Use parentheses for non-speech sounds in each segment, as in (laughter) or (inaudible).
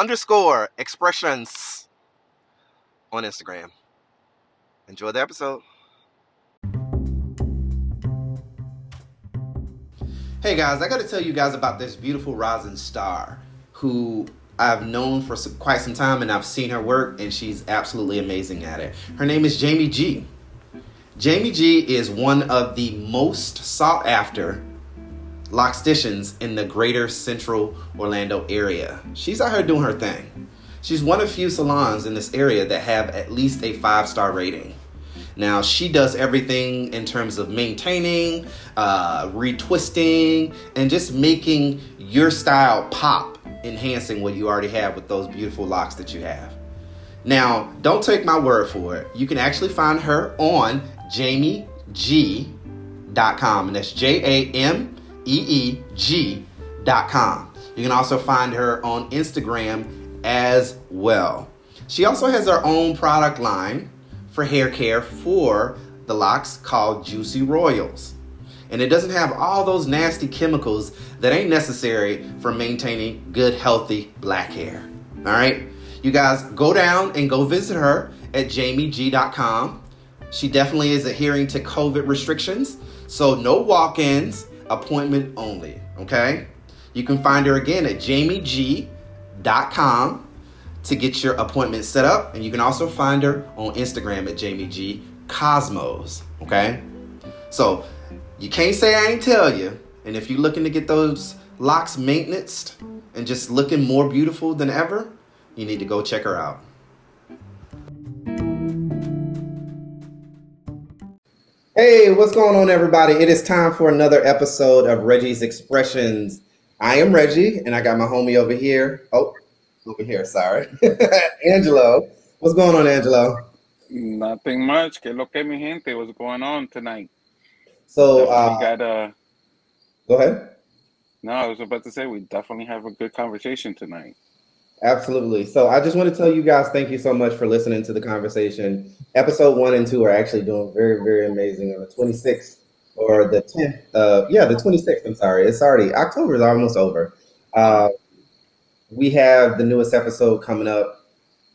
underscore expressions on Instagram. Enjoy the episode. Hey guys, I got to tell you guys about this beautiful rising star who I've known for some, quite some time and I've seen her work and she's absolutely amazing at it. Her name is Jamie G. Jamie G is one of the most sought after Locticians in the greater central Orlando area. She's out here doing her thing. She's one of few salons in this area that have at least a five star rating. Now, she does everything in terms of maintaining, uh, retwisting, and just making your style pop, enhancing what you already have with those beautiful locks that you have. Now, don't take my word for it. You can actually find her on jamieg.com, and that's J A M eeg.com. You can also find her on Instagram as well. She also has her own product line for hair care for the locks called Juicy Royals. And it doesn't have all those nasty chemicals that ain't necessary for maintaining good, healthy black hair. All right? You guys go down and go visit her at jamieg.com. She definitely is adhering to COVID restrictions, so no walk ins, appointment only. Okay? You can find her again at jamieg.com to get your appointment set up. And you can also find her on Instagram at jamieg cosmos. Okay? So you can't say I ain't tell you. And if you're looking to get those locks maintenance and just looking more beautiful than ever, you need to go check her out. Hey, what's going on, everybody? It is time for another episode of Reggie's Expressions. I am Reggie, and I got my homie over here. Oh, over here, sorry. (laughs) Angelo. What's going on, Angelo? Nothing much. Que lo que mi gente? What's going on tonight? So, uh, we got uh go ahead. No, I was about to say we definitely have a good conversation tonight. Absolutely. So I just want to tell you guys thank you so much for listening to the conversation. Episode one and two are actually doing very, very amazing on the 26th or the 10th. Uh, yeah, the 26th. I'm sorry. It's already October is almost over. Uh, we have the newest episode coming up.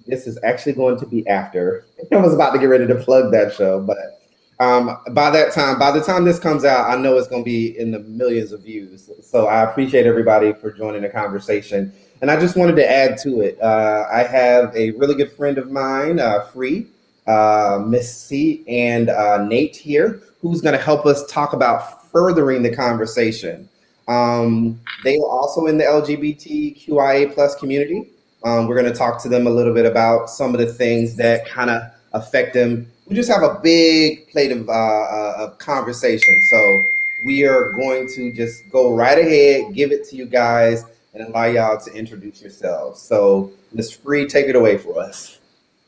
This is actually going to be after. (laughs) I was about to get ready to plug that show, but um, by that time, by the time this comes out, I know it's going to be in the millions of views. So I appreciate everybody for joining the conversation. And I just wanted to add to it. Uh, I have a really good friend of mine, uh, Free, uh, Miss C, and uh, Nate here, who's going to help us talk about furthering the conversation. Um, they are also in the LGBTQIA plus community. Um, we're going to talk to them a little bit about some of the things that kind of affect them. We just have a big plate of, uh, uh, of conversation. So we are going to just go right ahead, give it to you guys and allow y'all to introduce yourselves. So, Ms. Free, take it away for us.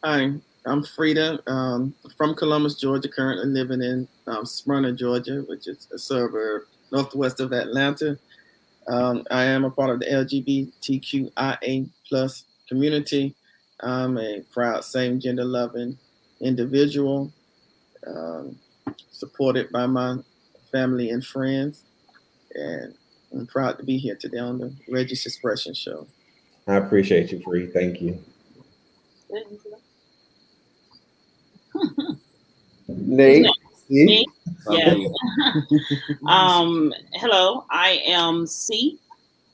Hi, I'm Frida um, from Columbus, Georgia, currently living in um, Smyrna, Georgia, which is a suburb northwest of Atlanta. Um, I am a part of the LGBTQIA plus community. I'm a proud same gender loving individual. Um, supported by my family and friends. And I'm proud to be here today on the Reggie's Expression Show. I appreciate you, Free. Thank you. (laughs) Nate. Me? Yeah. (laughs) um, hello, I am C.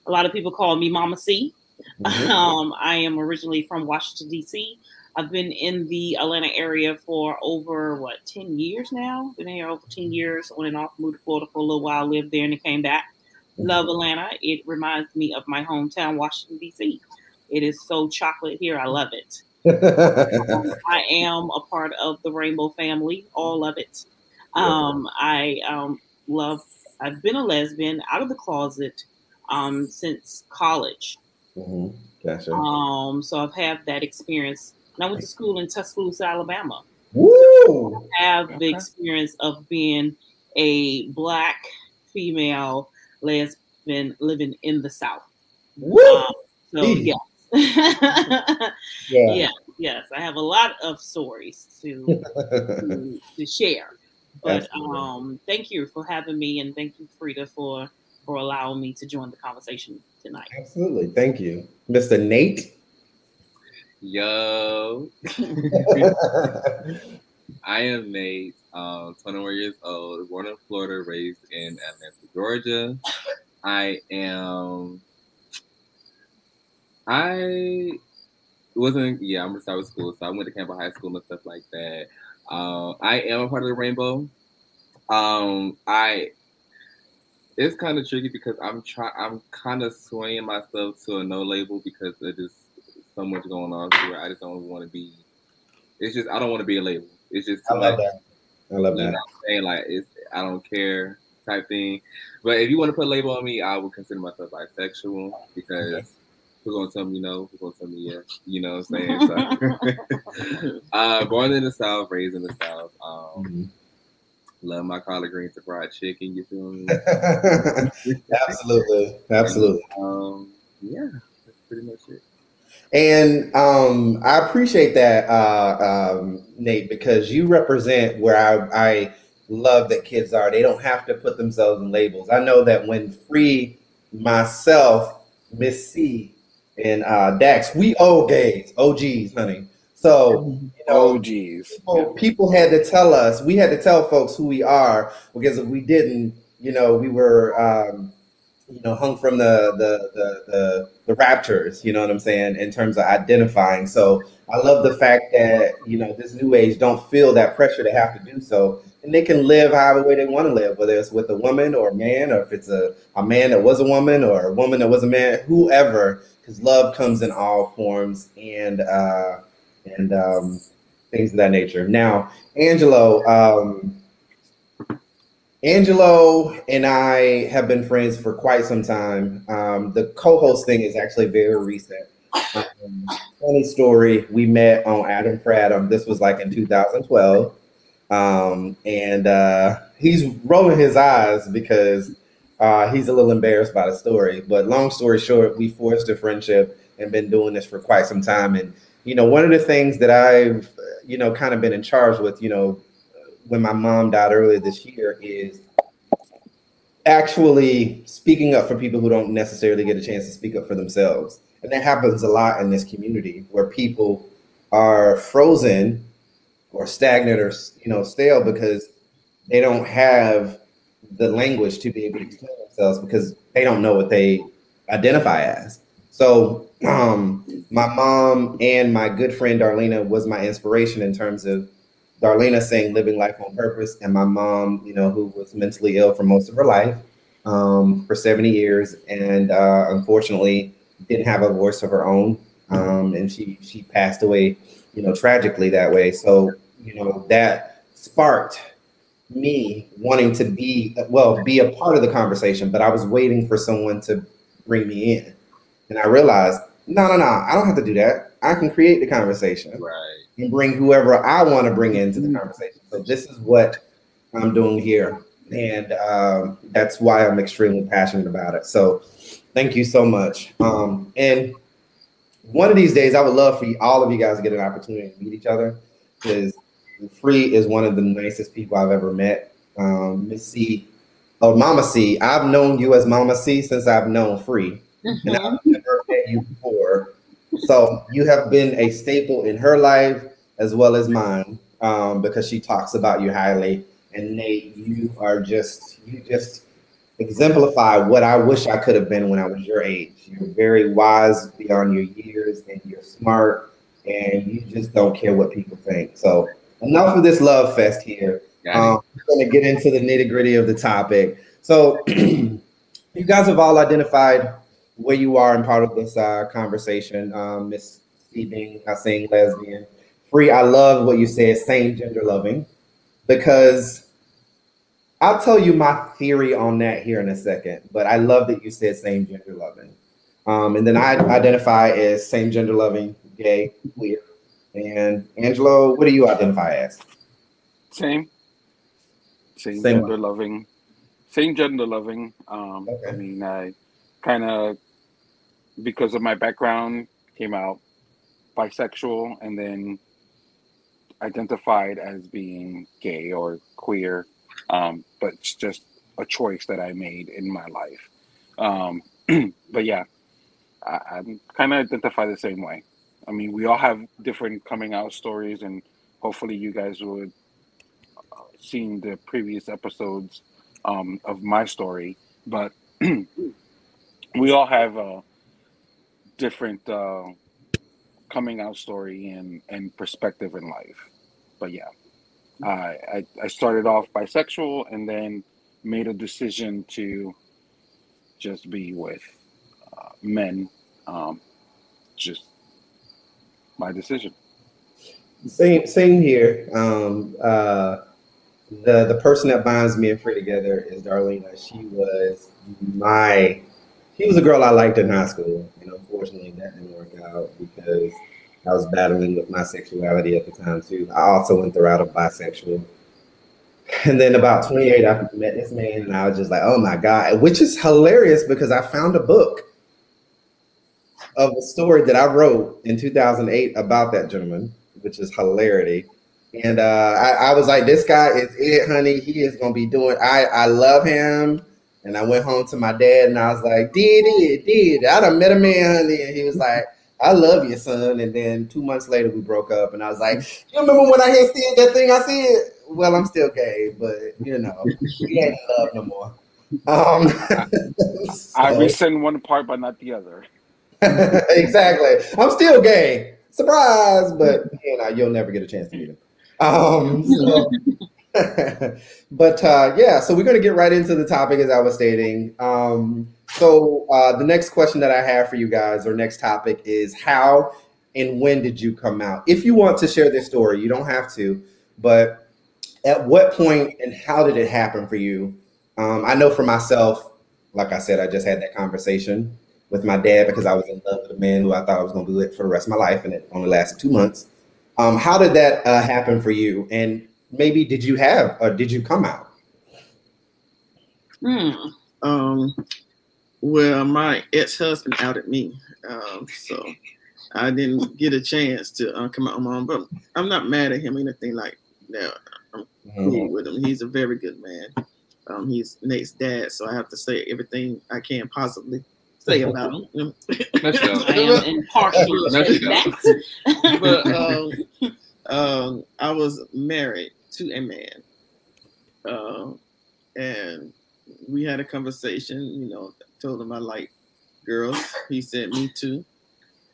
A lot of people call me Mama C. Mm-hmm. (laughs) Um, I am originally from Washington, D.C. I've been in the Atlanta area for over what 10 years now. Been here over 10 years, on and off, moved to Florida for a little while, lived there and then came back. Love Atlanta. It reminds me of my hometown, Washington, D.C. It is so chocolate here. I love it. um, (laughs) I am a part of the Rainbow family, all of it. Um, I um, love, I've been a lesbian out of the closet um, since college. Mm-hmm. Gotcha. Um, so I've had that experience. And I went to school in Tuscaloosa, Alabama. Woo! I have okay. the experience of being a black female lesbian been living in the South. Woo! Um, so yes. (laughs) yeah. yeah, yes, I have a lot of stories to to, (laughs) to, share. But um, thank you for having me, and thank you, Frida, for for allowing me to join the conversation tonight. Absolutely, thank you, Mr. Nate. Yo, (laughs) I am Nate, um, 21 years old, born in Florida, raised in Atlanta, Georgia. I am. I wasn't. Yeah, I'm gonna start with school. So I went to Campbell High School and stuff like that. Uh, I am a part of the Rainbow. Um, I. It's kind of tricky because I'm trying. I'm kind of swaying myself to a no label because it is so much going on where I just don't want to be. It's just I don't want to be a label. It's just I love that. I love that. I'm saying like it's I don't care type thing. But if you want to put a label on me, I would consider myself bisexual because okay. who's gonna tell me no? Who's gonna tell me yes? You know what I'm saying? (laughs) So, (laughs) uh, born in the South, raised in the South. Um, mm-hmm. Love my collard greens and fried chicken. You feel me? (laughs) absolutely, absolutely. Um, yeah, that's pretty much it. And um, I appreciate that, uh, um, Nate, because you represent where I, I love that kids are. They don't have to put themselves in labels. I know that when Free, myself, Miss C, and uh, Dax, we owe gays, OGs, honey. So, you know, OGs. People, people had to tell us, we had to tell folks who we are because if we didn't, you know, we were um, you know, hung from the, the the the the, raptors. You know what I'm saying in terms of identifying. So I love the fact that you know this new age don't feel that pressure to have to do so, and they can live however way they want to live, whether it's with a woman or a man, or if it's a a man that was a woman or a woman that was a man, whoever. Because love comes in all forms and uh, and um, things of that nature. Now, Angelo. Um, Angelo and I have been friends for quite some time. Um, the co-host thing is actually very recent. Um, funny story: we met on Adam for Adam. This was like in 2012, um, and uh, he's rolling his eyes because uh, he's a little embarrassed by the story. But long story short, we forged a friendship and been doing this for quite some time. And you know, one of the things that I've you know kind of been in charge with, you know, when my mom died earlier this year is actually speaking up for people who don't necessarily get a chance to speak up for themselves. And that happens a lot in this community where people are frozen or stagnant or you know stale because they don't have the language to be able to explain themselves because they don't know what they identify as. So um, my mom and my good friend Darlena was my inspiration in terms of Darlena saying living life on purpose, and my mom, you know, who was mentally ill for most of her life um, for 70 years, and uh, unfortunately didn't have a voice of her own, um, and she she passed away, you know, tragically that way. So you know that sparked me wanting to be well be a part of the conversation, but I was waiting for someone to bring me in, and I realized no, no, no, I don't have to do that. I can create the conversation. Right and bring whoever I want to bring into the mm-hmm. conversation. So this is what I'm doing here, and um, that's why I'm extremely passionate about it. So thank you so much. Um, and one of these days, I would love for you, all of you guys to get an opportunity to meet each other because Free is one of the nicest people I've ever met. Um, Miss C, oh Mama C, I've known you as Mama C since I've known Free, Mm-hmm. and I've never met you before. So you have been a staple in her life as well as mine, um, because she talks about you highly. And Nate, you are just you just exemplify what I wish I could have been when I was your age. You're very wise beyond your years, and you're smart, and you just don't care what people think. So enough of this love fest here. Um, we're going to get into the nitty gritty of the topic. So, (clears throat) you guys have all identified where you are in part of this uh, conversation. Um, Miss C being uh, saying lesbian, free. I love what you said, same gender loving, because I'll tell you my theory on that here in a second. But I love that you said same gender loving. Um, and then I identify as same gender loving, gay, queer. And Angelo, what do you identify as? Same. Same, Same gender loving. Same gender loving. Um, I mean, I kind of, because of my background, came out bisexual and then identified as being gay or queer. Um, but it's just a choice that I made in my life. Um, (clears throat) but yeah, I, I'm kind of identify the same way. I mean, we all have different coming out stories, and hopefully, you guys would uh, seen the previous episodes um, of my story, but (clears throat) we all have a different uh, coming out story and, and perspective in life. But yeah, I, I, I started off bisexual and then made a decision to just be with uh, men. Um, just my decision. Same, same here. Um, uh, the the person that binds me and Free together is Darlena. She was my, she was a girl I liked in high school, and unfortunately that didn't work out because I was battling with my sexuality at the time too. I also went the route of bisexual. And then about 28, I met this man, and I was just like, oh my God, which is hilarious because I found a book of a story that I wrote in 2008 about that gentleman, which is hilarity. And uh, I, I was like, this guy is it, honey. He is gonna be doing. I I love him. And I went home to my dad, and I was like, did it, did. I done met a man, honey, and he was like, I love you, son. And then two months later, we broke up, and I was like, you remember when I had said that thing I said? Well, I'm still gay, but you know, we ain't in love no more. Um, (laughs) I so- rescind one part, but not the other. (laughs) exactly. I'm still gay. Surprise, but you know, you'll never get a chance to meet him. Um, so- (laughs) but uh, yeah, so we're going to get right into the topic as I was stating. Um, so uh, the next question that I have for you guys, or next topic, is how and when did you come out? If you want to share this story, you don't have to, but at what point and how did it happen for you? Um, I know for myself, like I said, I just had that conversation with my dad because I was in love with a man who I thought I was going to be with for the rest of my life, and it only lasted two months. Um, how did that uh, happen for you? And maybe did you have or did you come out? Hmm. Um, well, my ex-husband outed me, um, so I didn't get a chance to uh, come out on my own. But I'm not mad at him or anything like that. I'm cool with him. He's a very good man. Um, he's Nate's dad, so I have to say everything I can possibly say about him. (laughs) Nutshell. (laughs) I am impartial Not to you. that. but um, um, I was married to a man, uh, and we had a conversation. You know, told him I like girls. (laughs) He said me too.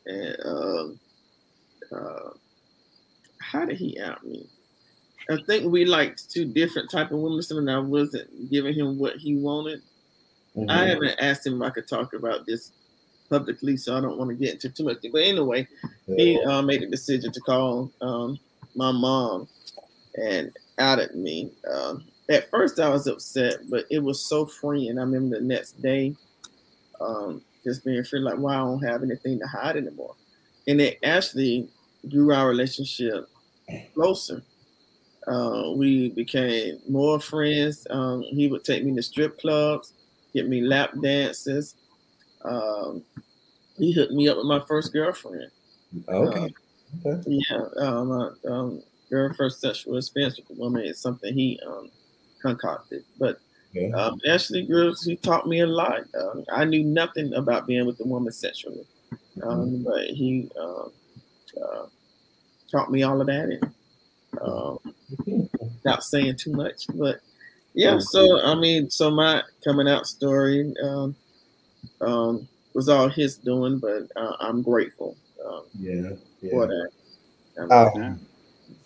And um, uh, how did he out me? I think we liked two different type of women, and I wasn't giving him what he wanted. Mhm. I haven't asked him if I could talk about this publicly, so I don't want to get into too much. But anyway, he uh, made a decision to call um, my mom and outed me. Um, at first, I was upset, but it was so freeing. I remember the next day, um, just being free, like, wow, I don't have anything to hide anymore. And it actually grew our relationship closer. Uh, we became more friends. Um, he would take me to strip clubs, get me lap dances. Um, he hooked me up with my first girlfriend. Okay. Yeah, um, uh, um, very first sexual experience with a woman is something he um, concocted. But Yeah. um, Ashley Grills, he taught me a lot. Um, I knew nothing about being with a woman sexually, um, but he um, uh, taught me all of that, and um, without saying too much. But yeah, so I mean, so my coming out story um, um, was all his doing, but uh, I'm grateful um, Yeah. for that. Yeah. Um,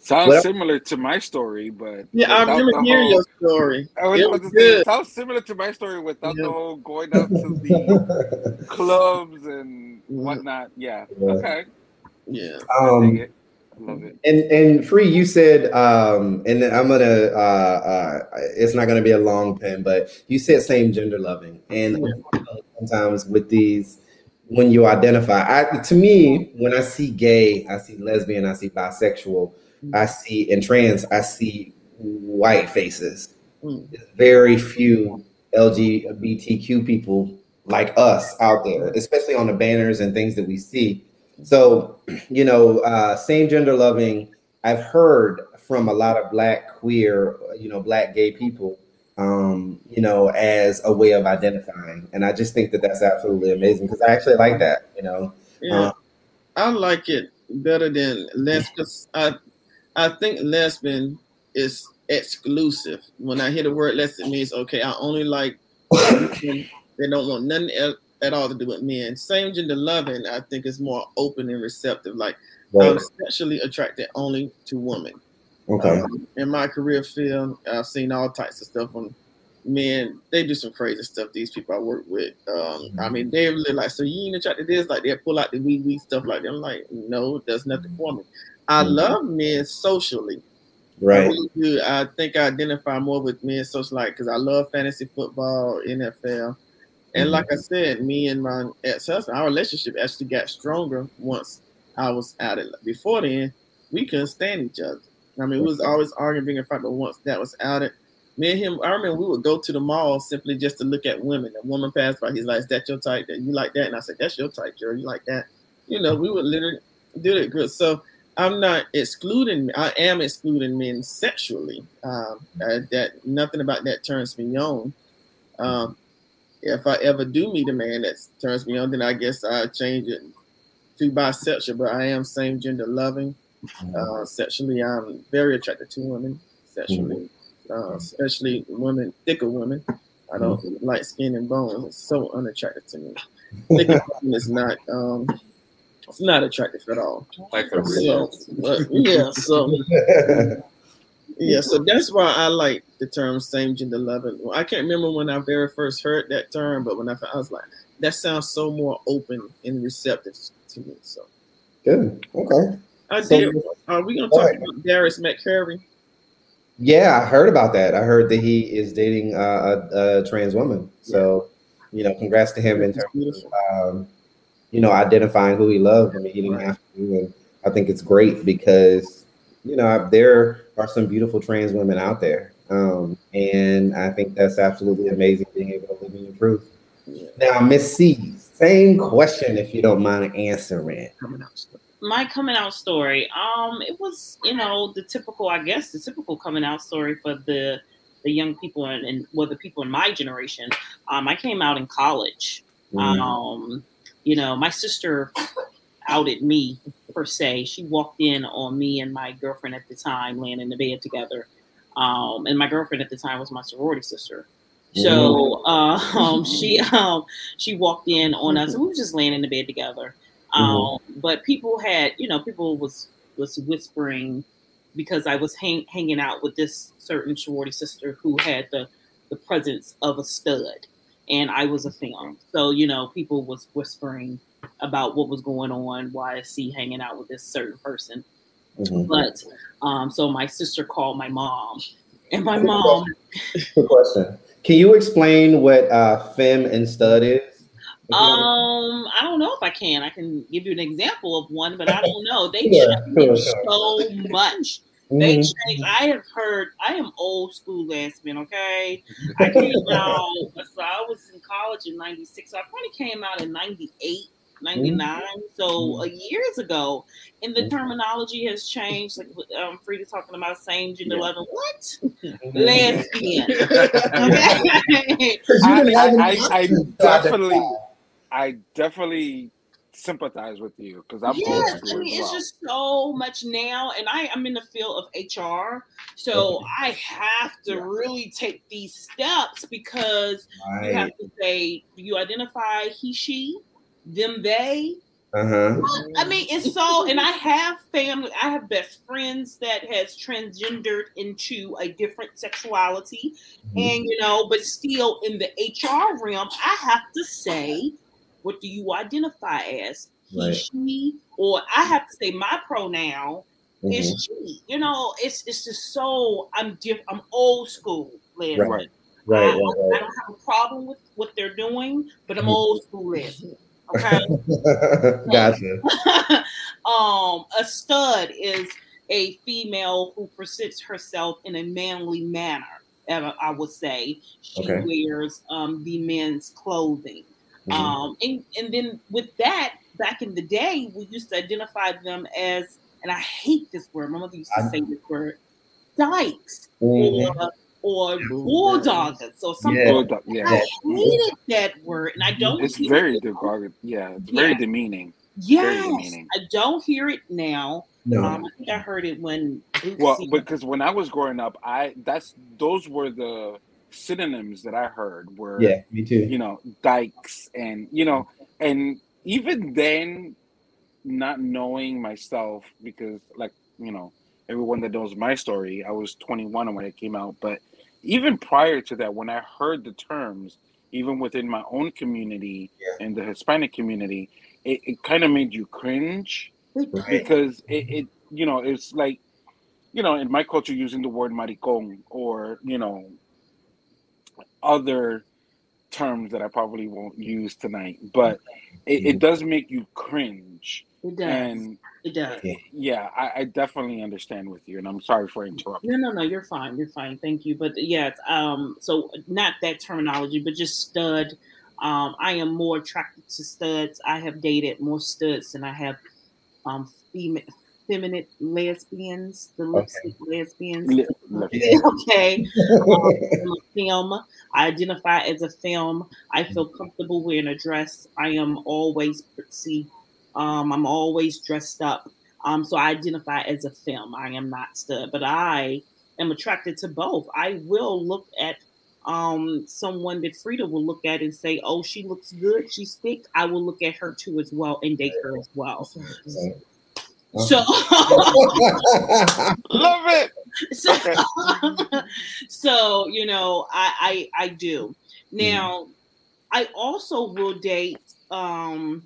Sounds Well- similar to my story, but yeah, I without remember the hearing whole- your story. I was It about was to say, sounds similar to my story without Yeah. the whole going out to the (laughs) clubs and whatnot. Yeah. Yeah. Okay. Yeah. I um, dig it. I love it. And and free, you said, um, and then I'm gonna. Uh, uh, it's not gonna be a long pen, but you said same gender loving, and sometimes with these, when you identify, I, to me, when I see gay, I see lesbian, I see bisexual, I see in trans, I see white faces. Mm. There's very few LGBTQ people like us out there, especially on the banners and things that we see. So, (clears throat) you know, uh, same gender loving, I've heard from a lot of black queer, you know, black gay people, um, you know, as a way of identifying. And I just think that that's absolutely amazing because I actually like that, you know. Yeah, Uh, I like it better than less (laughs) because I I think lesbian is exclusive. When I hear the word lesbian, it means okay, I only like women. they don't want nothing el- at all to do with men. Same gender loving, I think, is more open and receptive. Like I'm Right. sexually attracted only to women. Okay. Um, in my career field, I've seen all types of stuff on men. They do some crazy stuff. These people I work with. Um, I mean, they really like. So you ain't attracted to this? Like they pull out the wee wee stuff like that. I'm like, no, there's nothing for me. I Mhm. love men socially. I Right. really do. I think I identify more with men socially like because I love fantasy football, NFL. And Mhm. like I said, me and my ex-husband, our relationship actually got stronger once I was out it. Before then, we couldn't stand each other. I mean, we was always arguing, being in fight, but once that was out it, me and him, I remember we would go to the mall simply just to look at women. A woman passed by, he's like, Is that your type? That you like that? And I said, That's your type, girl. You like that? You know, we would literally do it good. So I'm not excluding. I am excluding men sexually. Um, uh, that nothing about that turns me on. Um, if I ever do meet a man that turns me on, then I guess I change it to bisexual. But I am same gender loving. Uh, sexually, I'm very attracted to women. Sexually, uh, especially women, thicker women. I don't like skin and bones. It's so unattractive to me. (laughs) Thicker women is not. Um, it's not attractive at all. Like for So, real. but yeah, so (laughs) yeah, so that's why I like the term same gender loving. Well, I can't remember when I very first heard that term, but when I, I was like, that sounds so more open and receptive to me. So Good. Okay. I So- did. Are we gonna talk Alright. about Darius McCrary? Yeah, I heard about that. I heard that he is dating uh, a, a trans woman. So, you know, congrats to him in terms of, um, you know, identifying who he loved. I mean, he didn't have to. And I think it's great because, you know, there are some beautiful trans women out there. Um, and I think that's absolutely amazing being able to live in your truth. Now, Miss C, same question if you don't mind answering. Coming out. stuff. my coming out story um it was you know the typical i guess the typical coming out story for the the young people and, and well the people in my generation um i came out in college Mm-hmm. um you know my sister outed me per se. She walked in on me and my girlfriend at the time laying in the bed together. Um and my girlfriend at the time was my sorority sister. So uh, um, (laughs) she (laughs) um, she walked in on us. We were just laying in the bed together. Um, But people had, you know, people was was whispering because I was hang, hanging out with this certain sorority sister who had the the presence of a stud, and I was a femme. So you know, people was whispering about what was going on. Why is she hanging out with this certain person? Mhm. But um, so my sister called my mom, and my mom Good question. Can you explain what uh, femme and stud is? Um, I don't know if I can. I can give you an example of one, but I don't know. They Sure, sure, so much. They Mhm. changed. I have heard. I am old school lesbian. Okay, I came (laughs) out. So I was in college in '96. So I probably came out in '98. 99 so uh, years ago and the terminology has changed like um Frida talking about same gender Yeah. loving what lesbian (laughs) okay (laughs) I- I- I- I options to identify. definitely- I definitely sympathize with you because I'm Yes, I mean it's just so much now, and I am in the field of HR, so Okay. I have to Yeah. really take these steps because you have to say you identify he, she, them, they. Uh-huh. I mean, it's so, and I have family, I have best friends that has transgendered into a different sexuality, Mm-hmm. and you know, but still in the HR realm, I have to say, what do you identify as? He, Right. she, or I have to say my pronoun Mhm. is she. You know, it's it's just so I'm diff- I'm old school, Liz. Right. Right. Right, I, right, I don't have a problem with what they're doing, but I'm Mhm. old school, Liz. Okay. (laughs) gotcha. (laughs) um, a stud is a female who presents herself in a manly manner. I would say she Okay. wears um, the men's clothing. Mhm. Um, and, and then with that, back in the day, we used to identify them as, and I hate this word. My mother used to I- say this word, dykes Mhm. or or bulldoggers or something. Yeah. Bulldog, yeah. I hated that word, and I don't. It's very it- derogatory. Yeah, it's very demeaning. Yes, demeaning. I don't hear it now. No. Um, I think I heard it when. Well, because when I was growing up, I that's those were the synonyms that I heard were yeah, me too. you know dykes and you know and even then not knowing myself because like you know everyone that knows my story i was 21 when it came out but even prior to that when i heard the terms even within my own community Yeah. and the hispanic community it, it kind of made you cringe Right. because it, it you know it's like you know in my culture using the word maricon or you know other terms that i probably won't use tonight but it, it does make you cringe it does. and it does. yeah I, I definitely understand with you and i'm sorry for interrupting No, no, no. You're fine. You're fine. Thank you. But yes, um, so not that terminology, but just stud. Um, I am more attracted to studs. I have dated more studs than I have um femi- feminine lesbians, the lipstick lesbians. Li- (laughs) li- okay. (laughs) Um, I'm a femme. I identify as a femme. I feel comfortable wearing a dress. I am always pretty. Um, I'm always dressed up. Um, so I identify as a femme. I am not stud, but I am attracted to both. I will look at um someone that Frida will look at and say, "Oh, she looks good. She's thick." I will look at her too as well and date her as well. So, (laughs) love it so, Okay. (laughs) so you know, I, I I do. Now, I also will date um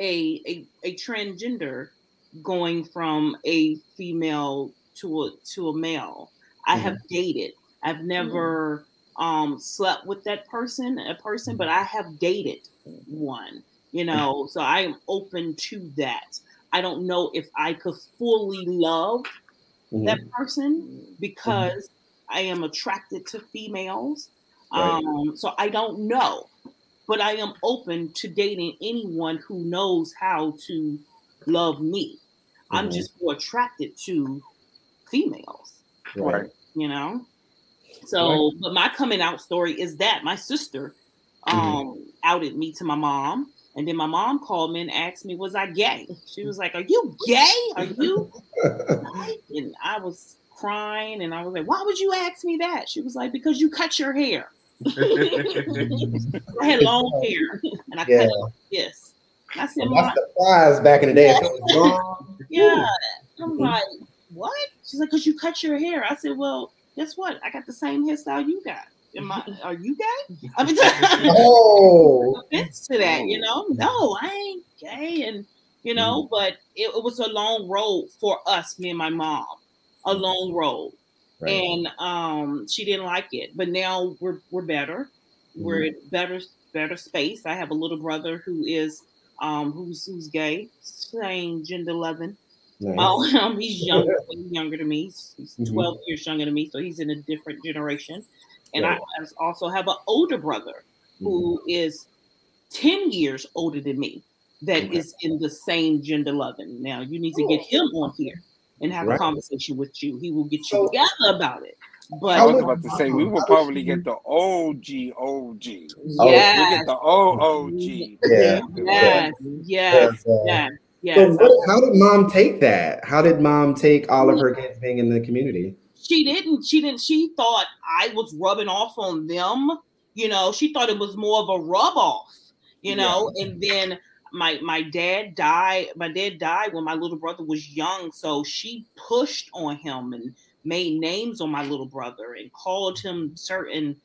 a, a a transgender going from a female to a to a male. I have dated. I've never um slept with that person, a person, but I have dated one. You know, so I am open to that. I don't know if I could fully love Mhm. that person because I am attracted to females. Right. Um, so I don't know, but I am open to dating anyone who knows how to love me. I'm Mhm. just more attracted to females, right you know. So, but my coming out story is that my sister um outed me to my mom. And then my mom called me and asked me, was I gay? She was like, Are you gay? Are you and I was crying and I was like, Why would you ask me that? She was like, Because you cut your hair. (laughs) I had long hair and I Yeah. cut it. And I said, Mom, that's the prize back in the day. If it was (laughs) wrong, yeah. I'm like, What? She's like, Because you cut your hair. I said, Well, guess what? I got the same hairstyle you got. Am (laughs) I are you gay? I mean (laughs) oh, offense to that, you know. No, I ain't gay, and you know, but it, it was a long road for us, me and my mom, a long road, right. and um, she didn't like it. But now we're we're better, we're in better better space. I have a little brother who is um who's who's gay, same gender loving. Nice. Oh, (laughs) um, he's younger, he's younger than me. He's, he's Mhm. 12 years younger than me, so he's in a different generation. And Right. I also have an older brother who is 10 years older than me. that Okay. is in the same gender loving. Now you need to get him on here and have Right. a conversation with you. He will get you So- together about it. But I was about to say we will probably get you- the OG OG. Oh, We yes, get the OOG. Yeah. yes, yes, uh, yes, yes. So what, how did mom take that? How did mom take all of her kids being in the community? She didn't she didn't she thought i was rubbing off on them you know she thought it was more of a rub off you know and then my my dad died my dad died when my little brother was young so she pushed on him and made names on my little brother and called him certain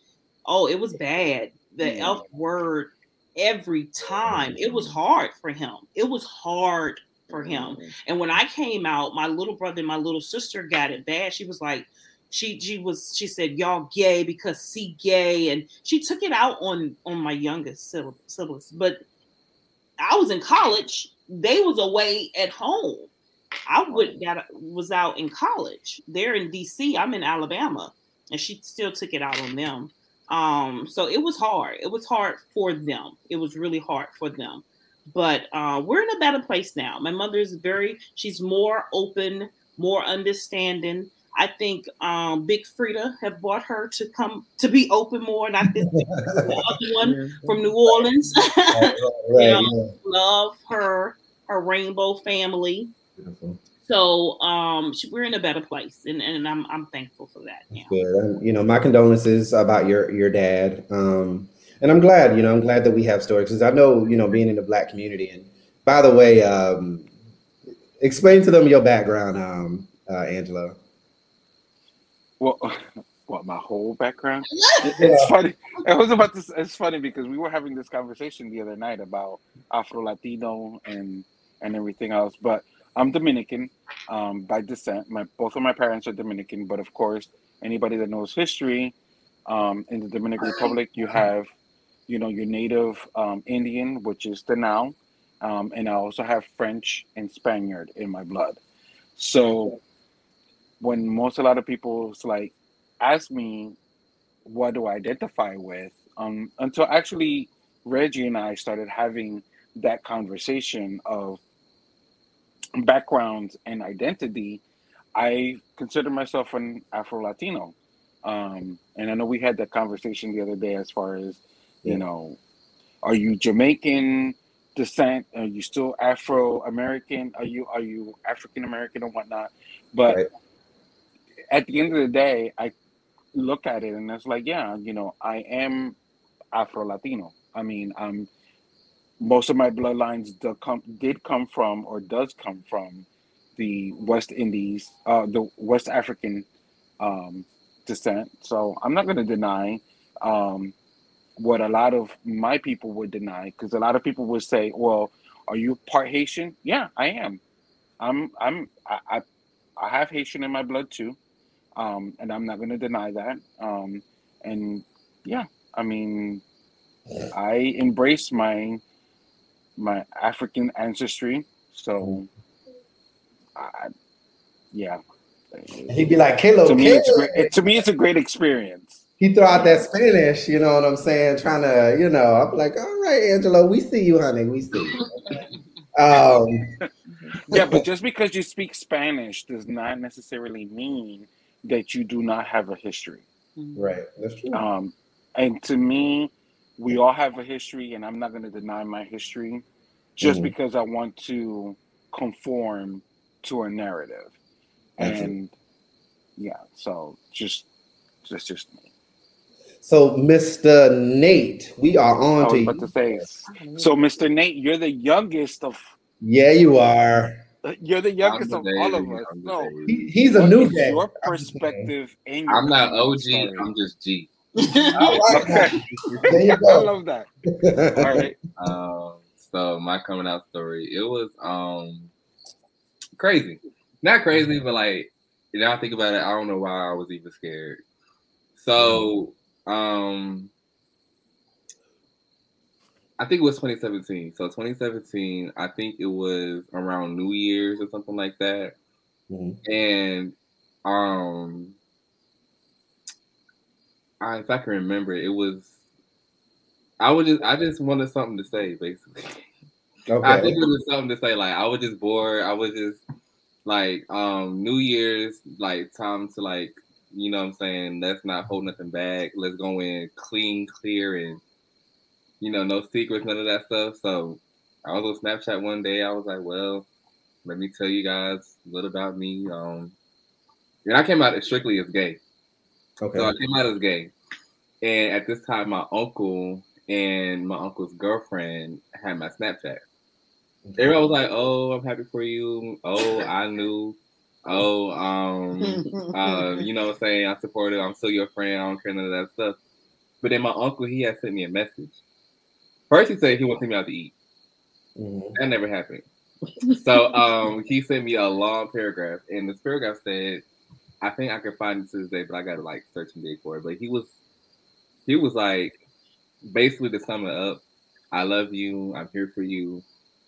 oh it was bad the Yeah. f word every time. It was hard for him. It was hard for him and when I came out, my little brother and my little sister got it bad. She was like, she she was she said y'all gay because see gay, and she took it out on on my youngest sibling- siblings. But I was in college; they was away at home. I would got was out in college. They're in D.C. I'm in Alabama, and she still took it out on them. Um, so it was hard. It was hard for them. It was really hard for them but uh, we're in a better place now. My mother is very, she's more open, more understanding. I think um, Big Frida have brought her to come to be open more, not this (laughs) the other one from New Orleans. (laughs) Right, Yeah. yeah. Love her, her rainbow family. Beautiful. So um, she, we're in a better place, and, and I'm I'm thankful for that. Now. Good. You know, my condolences about your your dad. Um, and I'm glad. You know, I'm glad that we have stories because I know you know being in the black community. And by the way, um, explain to them your background, um, uh, Angela. Well, (laughs) what my whole background? (laughs) It- It's funny. I was about to. It's funny because we were having this conversation the other night about Afro Latino and and everything else. But I'm Dominican um, by descent. My both of my parents are Dominican, but of course, anybody that knows history um, in the Dominican Republic, you have, you know, your native um, Indian, which is the noun, um, and I also have French and Spaniard in my blood. So when most a lot of people like ask me what do I identify with, um, until actually Reggie and I started having that conversation of background and identity, I consider myself an Afro Latino. Um, and I know we had that conversation the other day as far as, you know, are you Jamaican descent? Are you still Afro American? Are you are you African American or whatnot? But Right. at the end of the day, I look at it and it's like, yeah, you know, I am Afro Latino. I mean, I'm most of my bloodlines come, did come from or does come from the West Indies, uh, the West African um, descent. So I'm not going to deny um, what a lot of my people would deny because a lot of people would say, "Well, are you part Haitian?" Yeah, I am. I'm. I'm. I. I, I have Haitian in my blood too, um, and I'm not going to deny that. Um, and yeah, I mean, I embrace my my African ancestry. So, I, yeah. He'd be like, "Kilo, To me, it's great. It, to me, it's a great experience. He throw out that Spanish, you know what I'm saying? Trying to, you know, I'm like, all right, Angelo, we see you, honey, we see you. (laughs) Um, Yeah, but just because you speak Spanish does not necessarily mean that you do not have a history. right, that's true. Um, and to me, we all have a history, and I'm not going to deny my history just Mhm. because I want to conform to a narrative. Absolutely. And yeah, so just that's just me. So, Mr. Nate, we are I on was to about you. to say. So, Mr. Nate, you're the youngest of Yeah, you are. you're the youngest I'm of the all of us. I'm No. He, he's a what new is day. your perspective and your I'm not OG. story? I'm just G. (laughs) I like that. Okay. There I love that. All right. (laughs) Um, so my coming out story, it was um crazy. Not crazy, but like you know, I think about it, I don't know why I was even scared. So um I think it was 2017. So 2017, I think it was around New Year's or something like that. Mhm. And um I, if I can remember, it was I would just I just wanted something to say basically. Okay. I think it was something to say. Like I was just bored. I was just like um New Year's, like time to like you know what I'm saying. Let's not hold nothing back. Let's go in clean, clear, and you know no secrets, none of that stuff. So I was on Snapchat one day. I was like, well, let me tell you guys a little about me. Um, and I came out as strictly as gay. Okay. So I came out as gay. And at this time, my uncle and my uncle's girlfriend had my Snapchat. Everyone was like, "Oh, I'm happy for you. Oh, I knew. Oh, um, uh, you know what I'm saying? I supported. I'm still your friend. I don't care none of that stuff." But then my uncle, he had sent me a message. First, he said he wanted me out to eat. Mhm. That never happened. So um, he sent me a long paragraph, and this paragraph said, "I think I can find it to this day, but I got to like search and dig for it." But he was, he was like, basically to sum it up, "I love you. I'm here for you.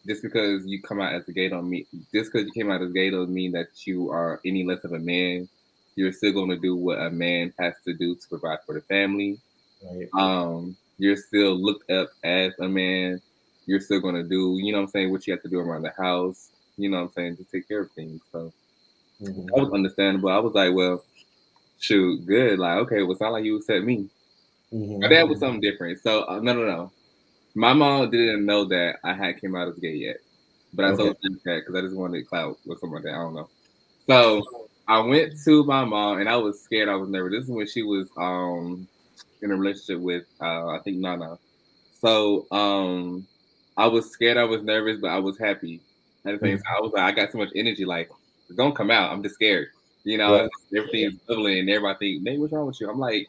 Just because you come out as a gay don't mean just because you came out as gay doesn't mean that you are any less of a man. You're still going to do what a man has to do to provide for the family. Right. Um, you're still looked up as a man. You're still gonna do, you know what I'm saying, what you have to do around the house, you know what I'm saying, to take care of things. So Mhm. that was understandable. I was like, well, shoot, good. Like, okay, well, it's not like you accept me. Mhm. My dad was something different. So uh, no, no, no. My mom didn't know that I had came out as gay yet, but I told her that because I just wanted clout or something like that. I don't know. So I went to my mom and I was scared. I was nervous. This is when she was um in a relationship with uh I think Nana. So um I was scared. I was nervous, but I was happy. At the same time, I was like, I got so much energy. Like it's gonna come out. I'm just scared. You know, Right. everything is bubbling and everybody think, Nate, what's wrong with you? I'm like,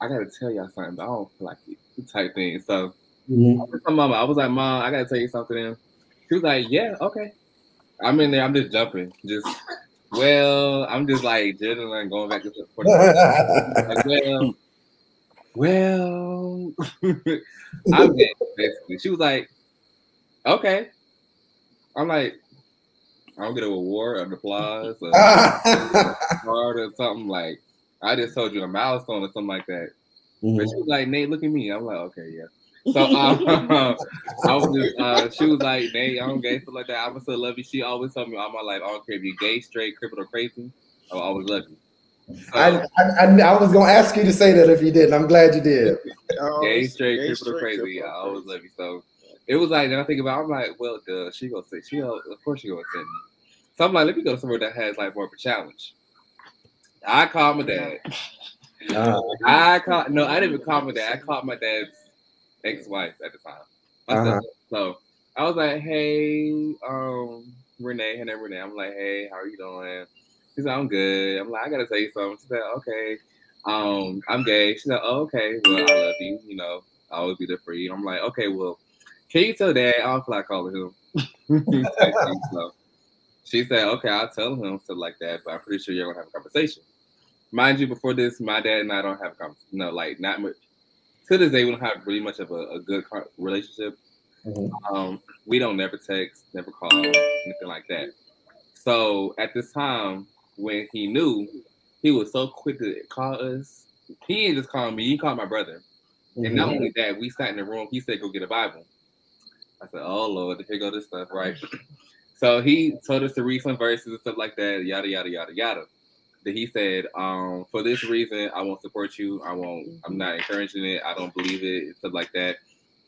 I gotta tell y'all something, but I don't feel like it type thing. So Mhm. I was mama. I was like, Mom, I gotta tell you something. She was like, Yeah, okay. I'm in there. I'm just jumping. Just well, I'm just like and going back to the like, well, well, (laughs) I'm gay, basically. She was like, okay. I'm like, I don't get an award, an applause, a (laughs) card or something like. I just told you a milestone or something like that. But Mhm. she was like, Nate, look at me. I'm like, okay, yeah. So (laughs) um, (laughs) I was just, uh, she was like, Nate, I'm gay, stuff like that. I would still love you. She always told me all my life, I don't care if you're gay, straight, crippled, or crazy. I will always love you. So, I, I, I, I was gonna ask you to say that if you didn't. I'm glad you did. (laughs) Oh, gay, straight, gay, crippled, or crazy. crippled, I always love you. So it was like, then I think about, I'm like, well, duh, she gonna say, she gonna, of course she gonna send me. So I'm like, let me go to somewhere that has like more of a challenge. I called my dad. Uh, I called no, I didn't even call my dad. I called my dad's ex-wife at the time. Uh-huh. So I was like, hey, um, Renee, her name Renee. I'm like, hey, how are you doing? She said, I'm good. I'm like, I gotta tell you something. She said, okay. Um, I'm gay. She said, oh, okay. Well, I love you. You know, I'll always be there for you. I'm like, okay, well, can you tell dad? I don't feel like calling him. so she said, okay, I'll tell him stuff like that, but I'm pretty sure you're gonna have a conversation. Mind you, before this, my dad and I don't have a conversation. No, like not much. To this day, we don't have really much of a, a good relationship. mhm. Um, we don't never text, never call, anything like that. So at this time, when he knew, he was so quick to call us. He didn't just call me; he called my brother. And not only that, we sat in the room. He said, "Go get a Bible." I said, "Oh Lord, here go this stuff, right?" (laughs) so he told us to read some verses and stuff like that, yada yada yada yada. Then he said, um, "For this reason, I won't support you. I won't. I'm not encouraging it. I don't believe it. Stuff like that."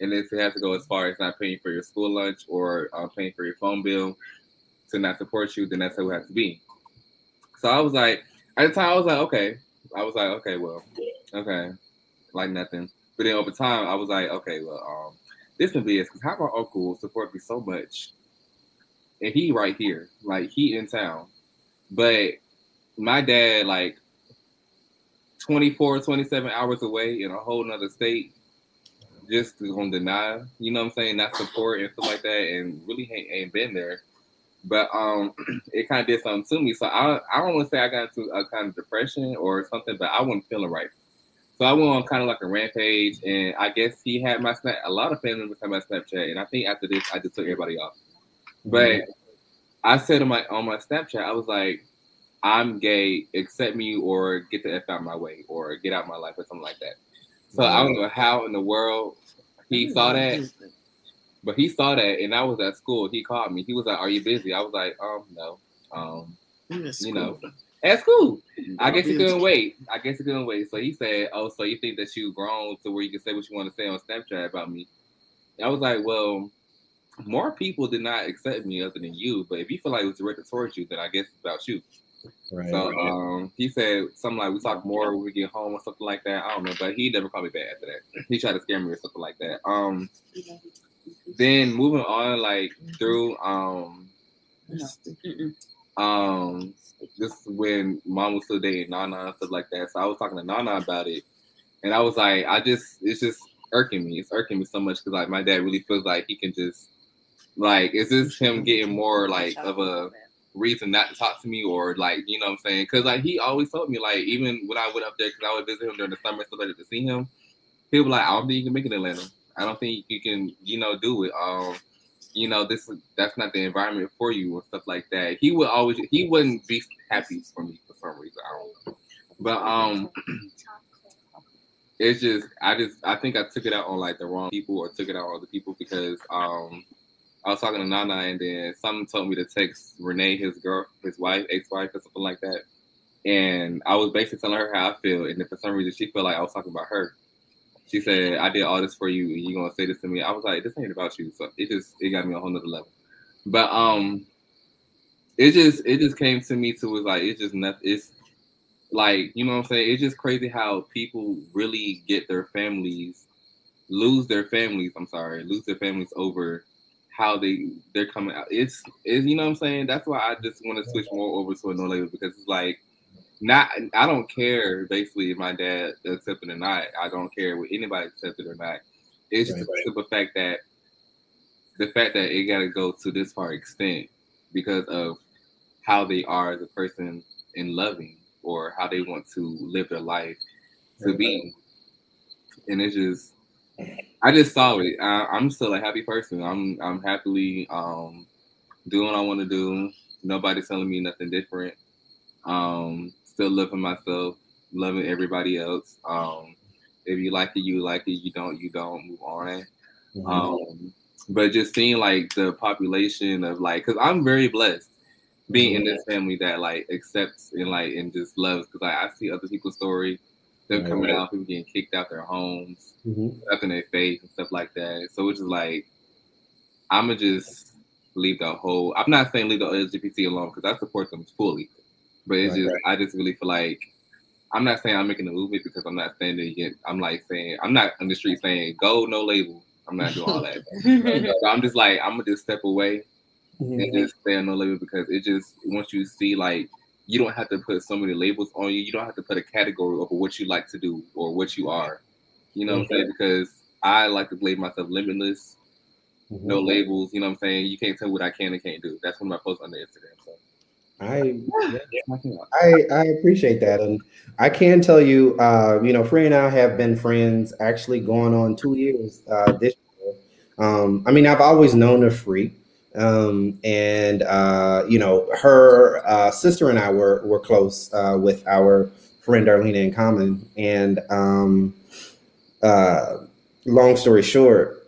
And if it has to go as far as not paying for your school lunch or uh, paying for your phone bill to not support you, then that's how it has to be. So I was like, at the time, I was like, okay. I was like, okay, well, okay, like nothing. But then over time, I was like, okay, well, um, this can be it. Because how my uncle support me so much, and he right here, like he in town, but my dad like 24, 27 hours away in a whole nother state, just gonna deny, you know what I'm saying, not support and stuff like that, and really ain't, ain't been there. But um, (clears throat) it kind of did something to me. So I I don't want to say I got into a kind of depression or something, but I wasn't feeling right. So I went on kind of like a rampage, and I guess he had my snap. A lot of family members had my Snapchat, and I think after this, I just took everybody off. But I said on my on my Snapchat, I was like, "I'm gay. Accept me, or get the f out of my way, or get out of my life, or something like that." So I don't know how in the world he saw that, But he saw that, and I was at school. He called me. He was like, "Are you busy?" I was like, "Um, no." Um, you know, at school. (laughs) I guess he couldn't wait. I guess he couldn't wait. So he said, "Oh, so you think that you grown to where you can say what you want to say on Snapchat about me?" I was like, "Well, more people did not accept me other than you. But if you feel like it was directed towards you, then I guess it's about you." Right. So um, he said something like we talk more when we get home or something like that. I don't know, but he never called me back after that. He tried to scare me or something like that. Um, then moving on, like through um, um, this is when mom was still dating Nana and stuff like that. So I was talking to Nana about it, and I was like, I just it's just irking me. It's irking me so much because like my dad really feels like he can just like is this him getting more like of a reason not to talk to me or like you know what I'm saying? Because like he always told me like even when I went up there because I would visit him during the summer so that to see him he was like I don't think you can make it in Atlanta. I don't think you can you know do it. Um you know this that's not the environment for you and stuff like that. He would always he wouldn't be happy for me for some reason I don't know. But um it's just I just I think I took it out on like the wrong people or took it out on other people because um I was talking to Nana, and then someone told me to text Renee, his girl, his wife, ex-wife, or something like that. And I was basically telling her how I feel, and then for some reason she felt like I was talking about her. She said, "I did all this for you, and you're gonna say this to me?" I was like, "This ain't about you." So it just it got me a whole nother level. But um, it just it just came to me to was like it's just nothing. It's like you know what I'm saying. It's just crazy how people really get their families lose their families. I'm sorry, lose their families over how they they're coming out. It's it's you know what I'm saying. That's why I just want to switch more over to a no label because it's like not I don't care basically if my dad accepted or not. I don't care what anybody accepted or not. It's right, just right. the fact that the fact that it got to go to this far extent because of how they are as a person in loving or how they want to live their life to right, be. And it's just I just saw it. I, am still a happy person. I'm I'm happily um, doing what I want to do. Nobody's telling me nothing different. Um, still loving myself, loving everybody else. Um, if you like it, you like it. You don't, you don't. Move on. Mm-hmm. Um, but just seeing like the population of like, cause I'm very blessed being in this family that like accepts and like and just loves. Cause like I see other people's story them right, coming out, people getting kicked out their homes, mm-hmm. up in their face and stuff like that. So it's just like I'ma just leave the whole. I'm not saying leave the LGBT alone because I support them fully, but it's right, just I just really feel like I'm not saying I'm making a movement because I'm not standing against. I'm like saying I'm not on the street saying go no label. I'm not doing all that. (laughs) so I'm just like I'm gonna just step away mm-hmm. and just stay on no label because it just once you see like you don't have to put so many labels on you. You don't have to put a category over what you like to do or what you are. You know mm-hmm. what I'm saying? Because I like to label myself limitless, mm-hmm. no labels. You know what I'm saying? You can't tell what I can and can't do. That's one of my posts on the Instagram. So. I, I I appreciate that, and I can tell you, uh, you know, Free and I have been friends actually going on two years uh, this year. Um, I mean, I've always known of Free. Um, and uh, you know, her uh, sister and I were were close uh, with our friend Darlene in common. And um, uh, long story short,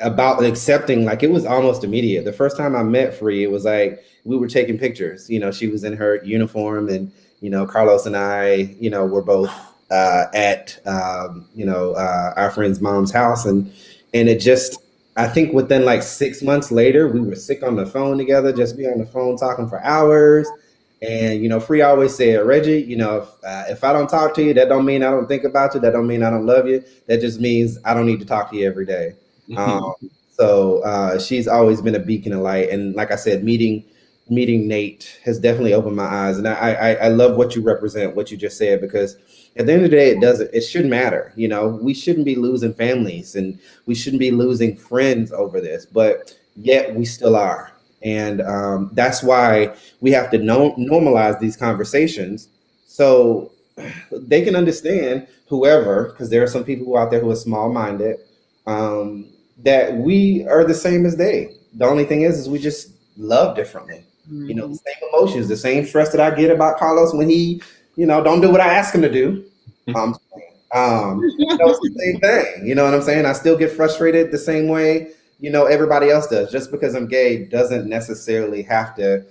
about accepting, like it was almost immediate. The first time I met Free, it was like we were taking pictures. You know, she was in her uniform, and you know, Carlos and I, you know, were both uh, at um, you know uh, our friend's mom's house, and and it just I think within like six months later, we were sick on the phone together, just be on the phone talking for hours. And you know, Free always said, Reggie, you know, if, uh, if I don't talk to you, that don't mean I don't think about you. That don't mean I don't love you. That just means I don't need to talk to you every day. Mm-hmm. Um, so uh, she's always been a beacon of light. And like I said, meeting meeting Nate has definitely opened my eyes. And I, I I love what you represent, what you just said, because at the end of the day, it doesn't, it shouldn't matter. You know, we shouldn't be losing families and we shouldn't be losing friends over this, but yet we still are. And um, that's why we have to no- normalize these conversations so they can understand whoever, because there are some people out there who are small minded, um, that we are the same as they. The only thing is, is we just love differently. Mm-hmm. You know, the mm-hmm. same emotions, the same stress that I get about Carlos when he, you know, don't do what I ask him to do. Um, um, you know, it's the same thing. You know what I'm saying? I still get frustrated the same way you know everybody else does. Just because I'm gay doesn't necessarily have to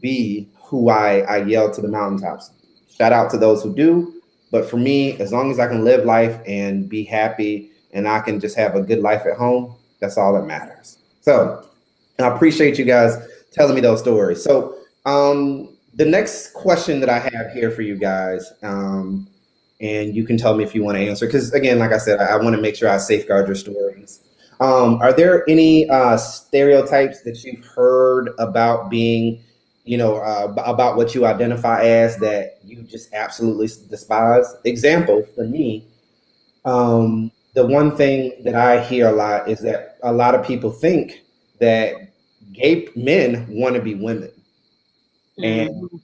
be who I, I yell to the mountaintops. Shout out to those who do. But for me, as long as I can live life and be happy and I can just have a good life at home, that's all that matters. So I appreciate you guys telling me those stories. So um, the next question that I have here for you guys, um, and you can tell me if you want to answer, because again, like I said, I, I want to make sure I safeguard your stories. Um, are there any uh, stereotypes that you've heard about being, you know, uh, about what you identify as that you just absolutely despise? Example for me, um, the one thing that I hear a lot is that a lot of people think that gay men want to be women. And mm-hmm.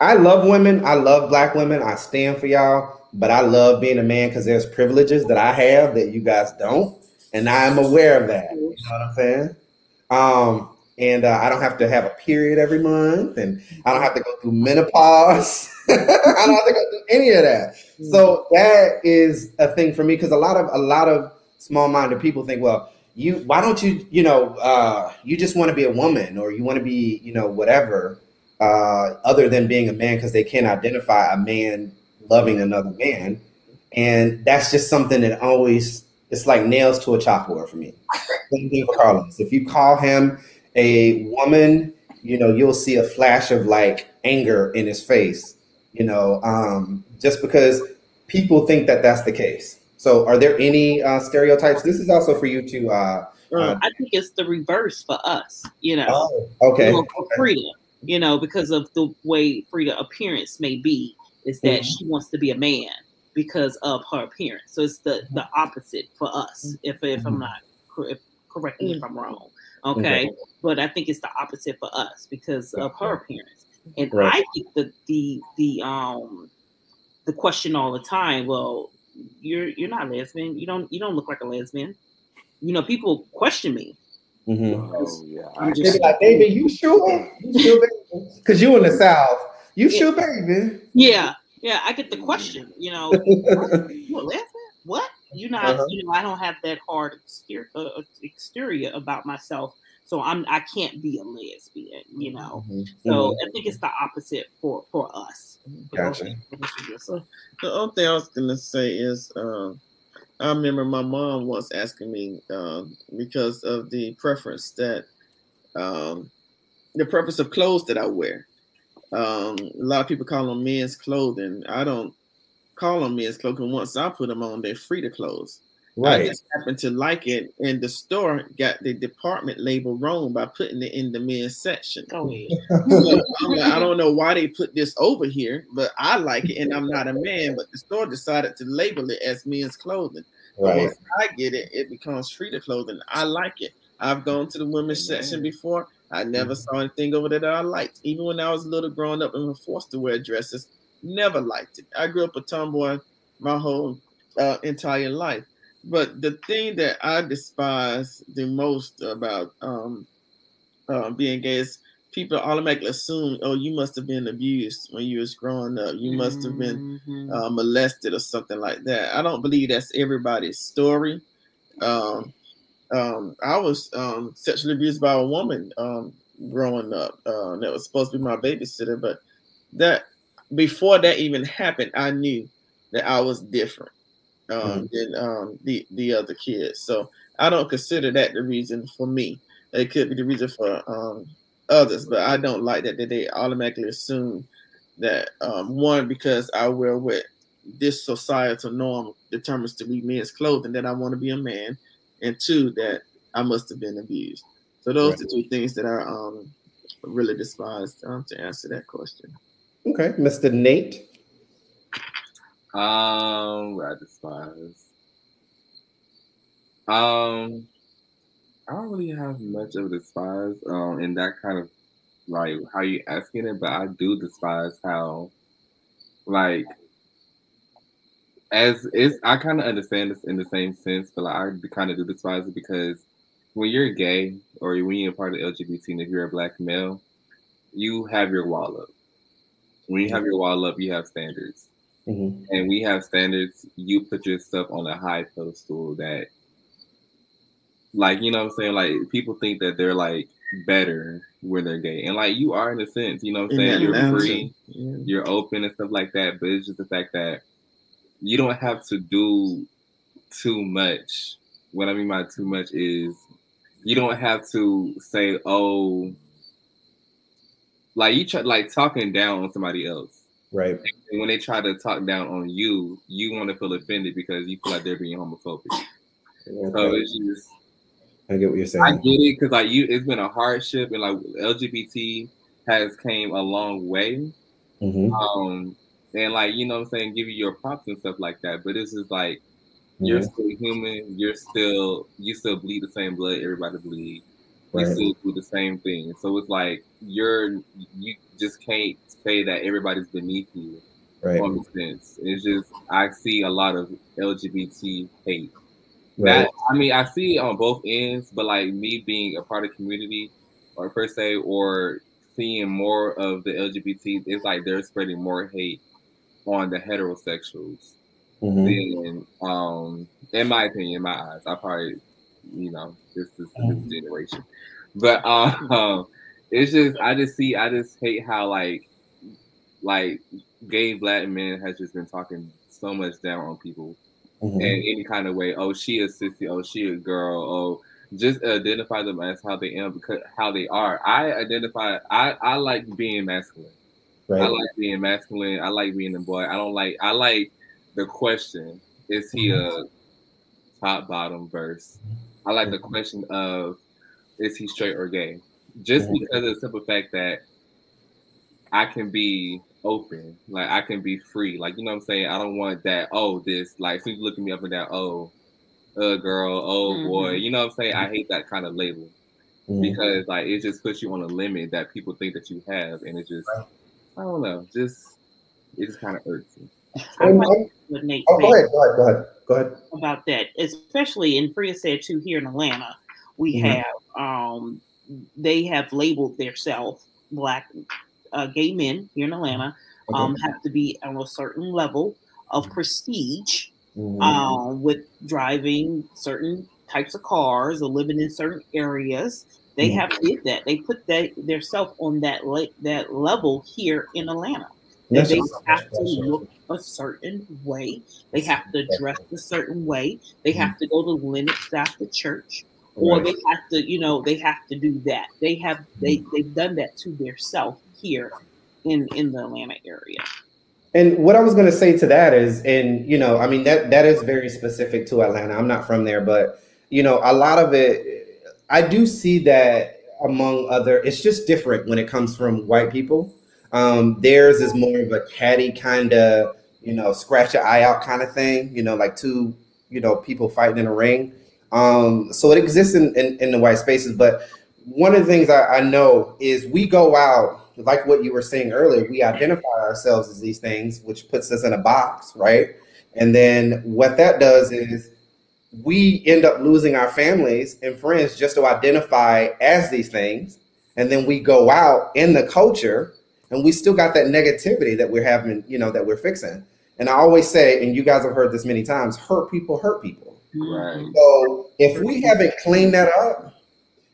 I love women. I love black women. I stand for y'all. But I love being a man because there's privileges that I have that you guys don't. And I'm aware of that. You know what I'm saying? Um, and uh, I don't have to have a period every month, and I don't have to go through menopause. (laughs) I don't have to go through any of that. So that is a thing for me because a lot of a lot of small-minded people think, well, you why don't you you know uh, you just want to be a woman or you want to be you know whatever uh, other than being a man because they can't identify a man loving another man, and that's just something that always it's like nails to a chalkboard for me. Same thing for Carlos. If you call him a woman, you know you'll see a flash of like anger in his face. You know, um, just because people think that that's the case. So, are there any uh, stereotypes? This is also for you to. Uh, uh, I think it's the reverse for us. You know. Oh, okay. You know, for okay. Frida, you know, because of the way Frida appearance may be, is that mm-hmm. she wants to be a man because of her appearance. So it's the the opposite for us. If if mm-hmm. I'm not if, correct me if I'm wrong. Okay? okay? but I think it's the opposite for us because of her appearance. And right. I think the the the um the question all the time, well, you're you're not lesbian. You don't you don't look like a lesbian. You know, people question me. Mm-hmm. Oh, yeah. I'm just like, baby, you sure? You sure, (laughs) Because you in the South. You yeah. sure, baby? Yeah, yeah. I get the question. You know, (laughs) you a lesbian? What? You not? Uh-huh. You know, I don't have that hard exterior, uh, exterior about myself so I'm I can't be a lesbian, you know. Mm-hmm. So mm-hmm. I think it's the opposite for for us. Gotcha. So the other thing I was gonna say is, uh, I remember my mom once asking me uh, because of the preference that um, the preference of clothes that I wear. Um, a lot of people call them men's clothing. I don't call them men's clothing. Once I put them on, they're free to clothes. Right. I just happened to like it, and the store got the department label wrong by putting it in the men's section. Oh yeah. so like, I don't know why they put this over here, but I like it, and I'm not a man. But the store decided to label it as men's clothing. Right. Once I get it, it becomes free to clothing. I like it. I've gone to the women's section before. I never mm-hmm. saw anything over there that I liked. Even when I was little growing up and was forced to wear dresses, never liked it. I grew up a tomboy my whole uh, entire life. But the thing that I despise the most about um, uh, being gay is people automatically assume, oh, you must have been abused when you was growing up. You must have been mm-hmm. uh, molested or something like that. I don't believe that's everybody's story. Um, um, I was um, sexually abused by a woman um, growing up uh, that was supposed to be my babysitter, but that before that even happened, I knew that I was different um, mm-hmm. than um, the the other kids. So I don't consider that the reason for me. It could be the reason for um, others, but I don't like that, that they automatically assume that um, one because I wear what this societal norm determines to be men's clothing that I want to be a man, and two that I must have been abused. So those right. are two things that I um, really despise um, to answer that question. Okay, Mr. Nate. Um, I despise. Um, I don't really have much of a despise. Um, in that kind of like how you asking it, but I do despise how, like, as is. I kind of understand this in the same sense, but like, I kind of do despise it because when you're gay or when you're part of the LGBT and if you're a black male, you have your wall up. When you have your wall up, you have standards. Mm-hmm. And we have standards. You put yourself on a high pedestal that Like you know what I'm saying? Like people think that they're like better when they're gay, and like you are in a sense. You know what I'm saying? You're free, yeah. you're open and stuff like that. But it's just the fact that you don't have to do too much. What I mean by too much is you don't have to say, "Oh." Like you try like talking down on somebody else. Right. And when they try to talk down on you, you want to feel offended because you feel like they're being homophobic. Okay. So it's just I get what you're saying. I get it because like you, it's been a hardship, and like LGBT has came a long way. Mm-hmm. Um, and like you know, I'm saying, give you your props and stuff like that. But this is like you're still human. You're still you still bleed the same blood everybody bleed. Right. You still do the same thing. So it's like you're you just can't say that everybody's beneath you. Right. sense. It's just I see a lot of LGBT hate Right. That, I mean, I see it on both ends, but like me being a part of community, or per se, or seeing more of the LGBT, it's like they're spreading more hate on the heterosexuals. Mm-hmm. Than, um, in my opinion, in my eyes, I probably, you know, this is this mm-hmm. generation, but (laughs) um, it's just I just see I just hate how like like gay black men has just been talking so much down on people mm-hmm. in any kind of way. Oh, she a sissy. Oh, she a girl. Oh, just identify them as how they am because how they are. I identify. I I like being masculine. Right. I like being masculine. I like being a boy. I don't like. I like the question: Is he mm-hmm. a top bottom verse? I like the question of is he straight or gay? Just mm-hmm. because of the simple fact that I can be open. Like I can be free. Like you know what I'm saying? I don't want that, oh, this like so you look at me up and down, oh, uh girl, oh mm-hmm. boy. You know what I'm saying? I hate that kind of label. Mm-hmm. Because like it just puts you on a limit that people think that you have and it just I don't know, just it just kind of irks me. I like what Nate oh, go ahead, go ahead, go ahead, go ahead. About that, especially in Freya said too here in Atlanta, we mm-hmm. have um they have labeled themselves black uh, gay men here in Atlanta okay. um, have to be on a certain level of prestige mm-hmm. um, with driving certain types of cars or living in certain areas. They have did that. They put that their self on that le- that level here in Atlanta. That they have to look a certain way. They have to dress a certain way. They have mm-hmm. to go to Lenox after church or they have to, you know, they have to do that. They have they mm-hmm. they've done that to their self here in in the Atlanta area. And what I was going to say to that is, and you know, I mean that that is very specific to Atlanta. I'm not from there, but you know, a lot of it, I do see that among other. It's just different when it comes from white people. Um, theirs is more of a catty kind of, you know, scratch your eye out kind of thing. You know, like two, you know, people fighting in a ring. Um, so it exists in, in, in the white spaces, but one of the things I, I know is we go out like what you were saying earlier, we identify ourselves as these things, which puts us in a box, right? And then what that does is we end up losing our families and friends just to identify as these things. And then we go out in the culture and we still got that negativity that we're having, you know, that we're fixing. And I always say, and you guys have heard this many times, hurt people hurt people. Right. So if we haven't cleaned that up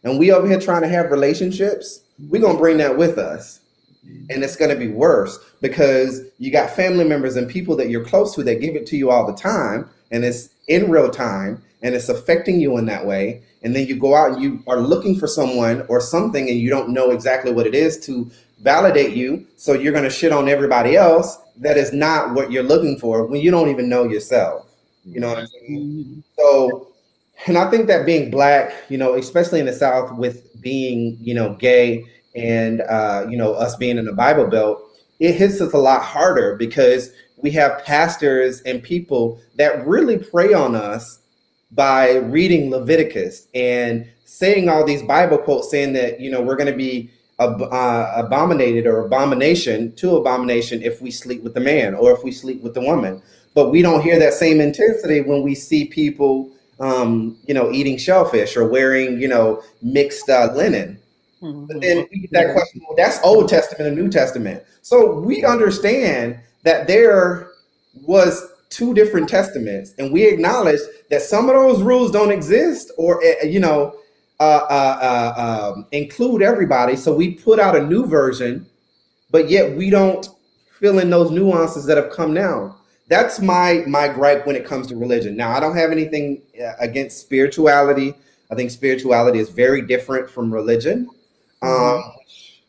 and we over here trying to have relationships, we're gonna bring that with us. And it's gonna be worse because you got family members and people that you're close to that give it to you all the time, and it's in real time and it's affecting you in that way. And then you go out and you are looking for someone or something and you don't know exactly what it is to validate you. So you're gonna shit on everybody else that is not what you're looking for when you don't even know yourself. You know what I'm saying? So and I think that being black, you know, especially in the South, with being, you know, gay and uh, you know us being in the Bible Belt, it hits us a lot harder because we have pastors and people that really prey on us by reading Leviticus and saying all these Bible quotes, saying that you know we're going to be ab- uh, abominated or abomination to abomination if we sleep with the man or if we sleep with the woman. But we don't hear that same intensity when we see people um, you know, eating shellfish or wearing, you know, mixed uh, linen. Mm-hmm. But then we get that question, well, that's Old Testament and New Testament. So we understand that there was two different testaments, and we acknowledge that some of those rules don't exist, or uh, you know, uh, uh, uh, um, include everybody. So we put out a new version, but yet we don't fill in those nuances that have come now. That's my my gripe when it comes to religion. Now, I don't have anything uh, against spirituality. I think spirituality is very different from religion. Um,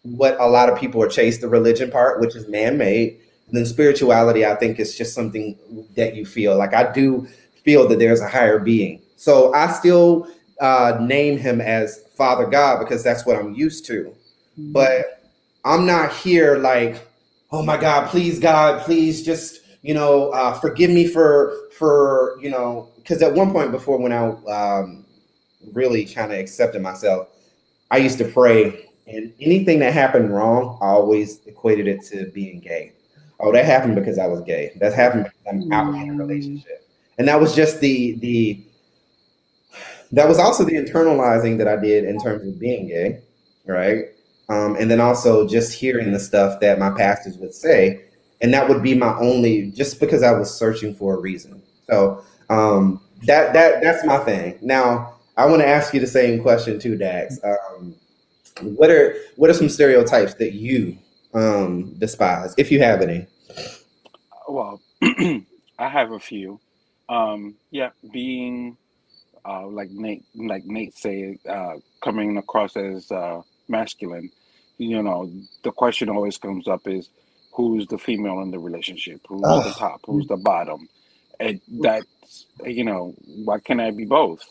what a lot of people are chase the religion part, which is man made. Then spirituality, I think, is just something that you feel like. I do feel that there's a higher being. So I still uh, name him as Father God because that's what I'm used to. Mm-hmm. But I'm not here like, oh my God, please God, please just you know uh, forgive me for for you know because at one point before when I um, really kind of accepted myself, I used to pray, and anything that happened wrong, I always equated it to being gay. Oh, that happened because I was gay. That happened because I'm out in a relationship, and that was just the the. That was also the internalizing that I did in terms of being gay, right? Um, and then also just hearing the stuff that my pastors would say, and that would be my only, just because I was searching for a reason. So um, that that that's my thing. Now, I want to ask you the same question too, Dax. Um, what are what are some stereotypes that you um, despise, if you have any? Well, (clears throat) I have a few. Um, yeah, being uh, like Nate, like Nate said, uh, coming across as uh, masculine. You know, the question always comes up is who's the female in the relationship, who's oh. the top, who's the bottom, and that's you know, why can't I be both?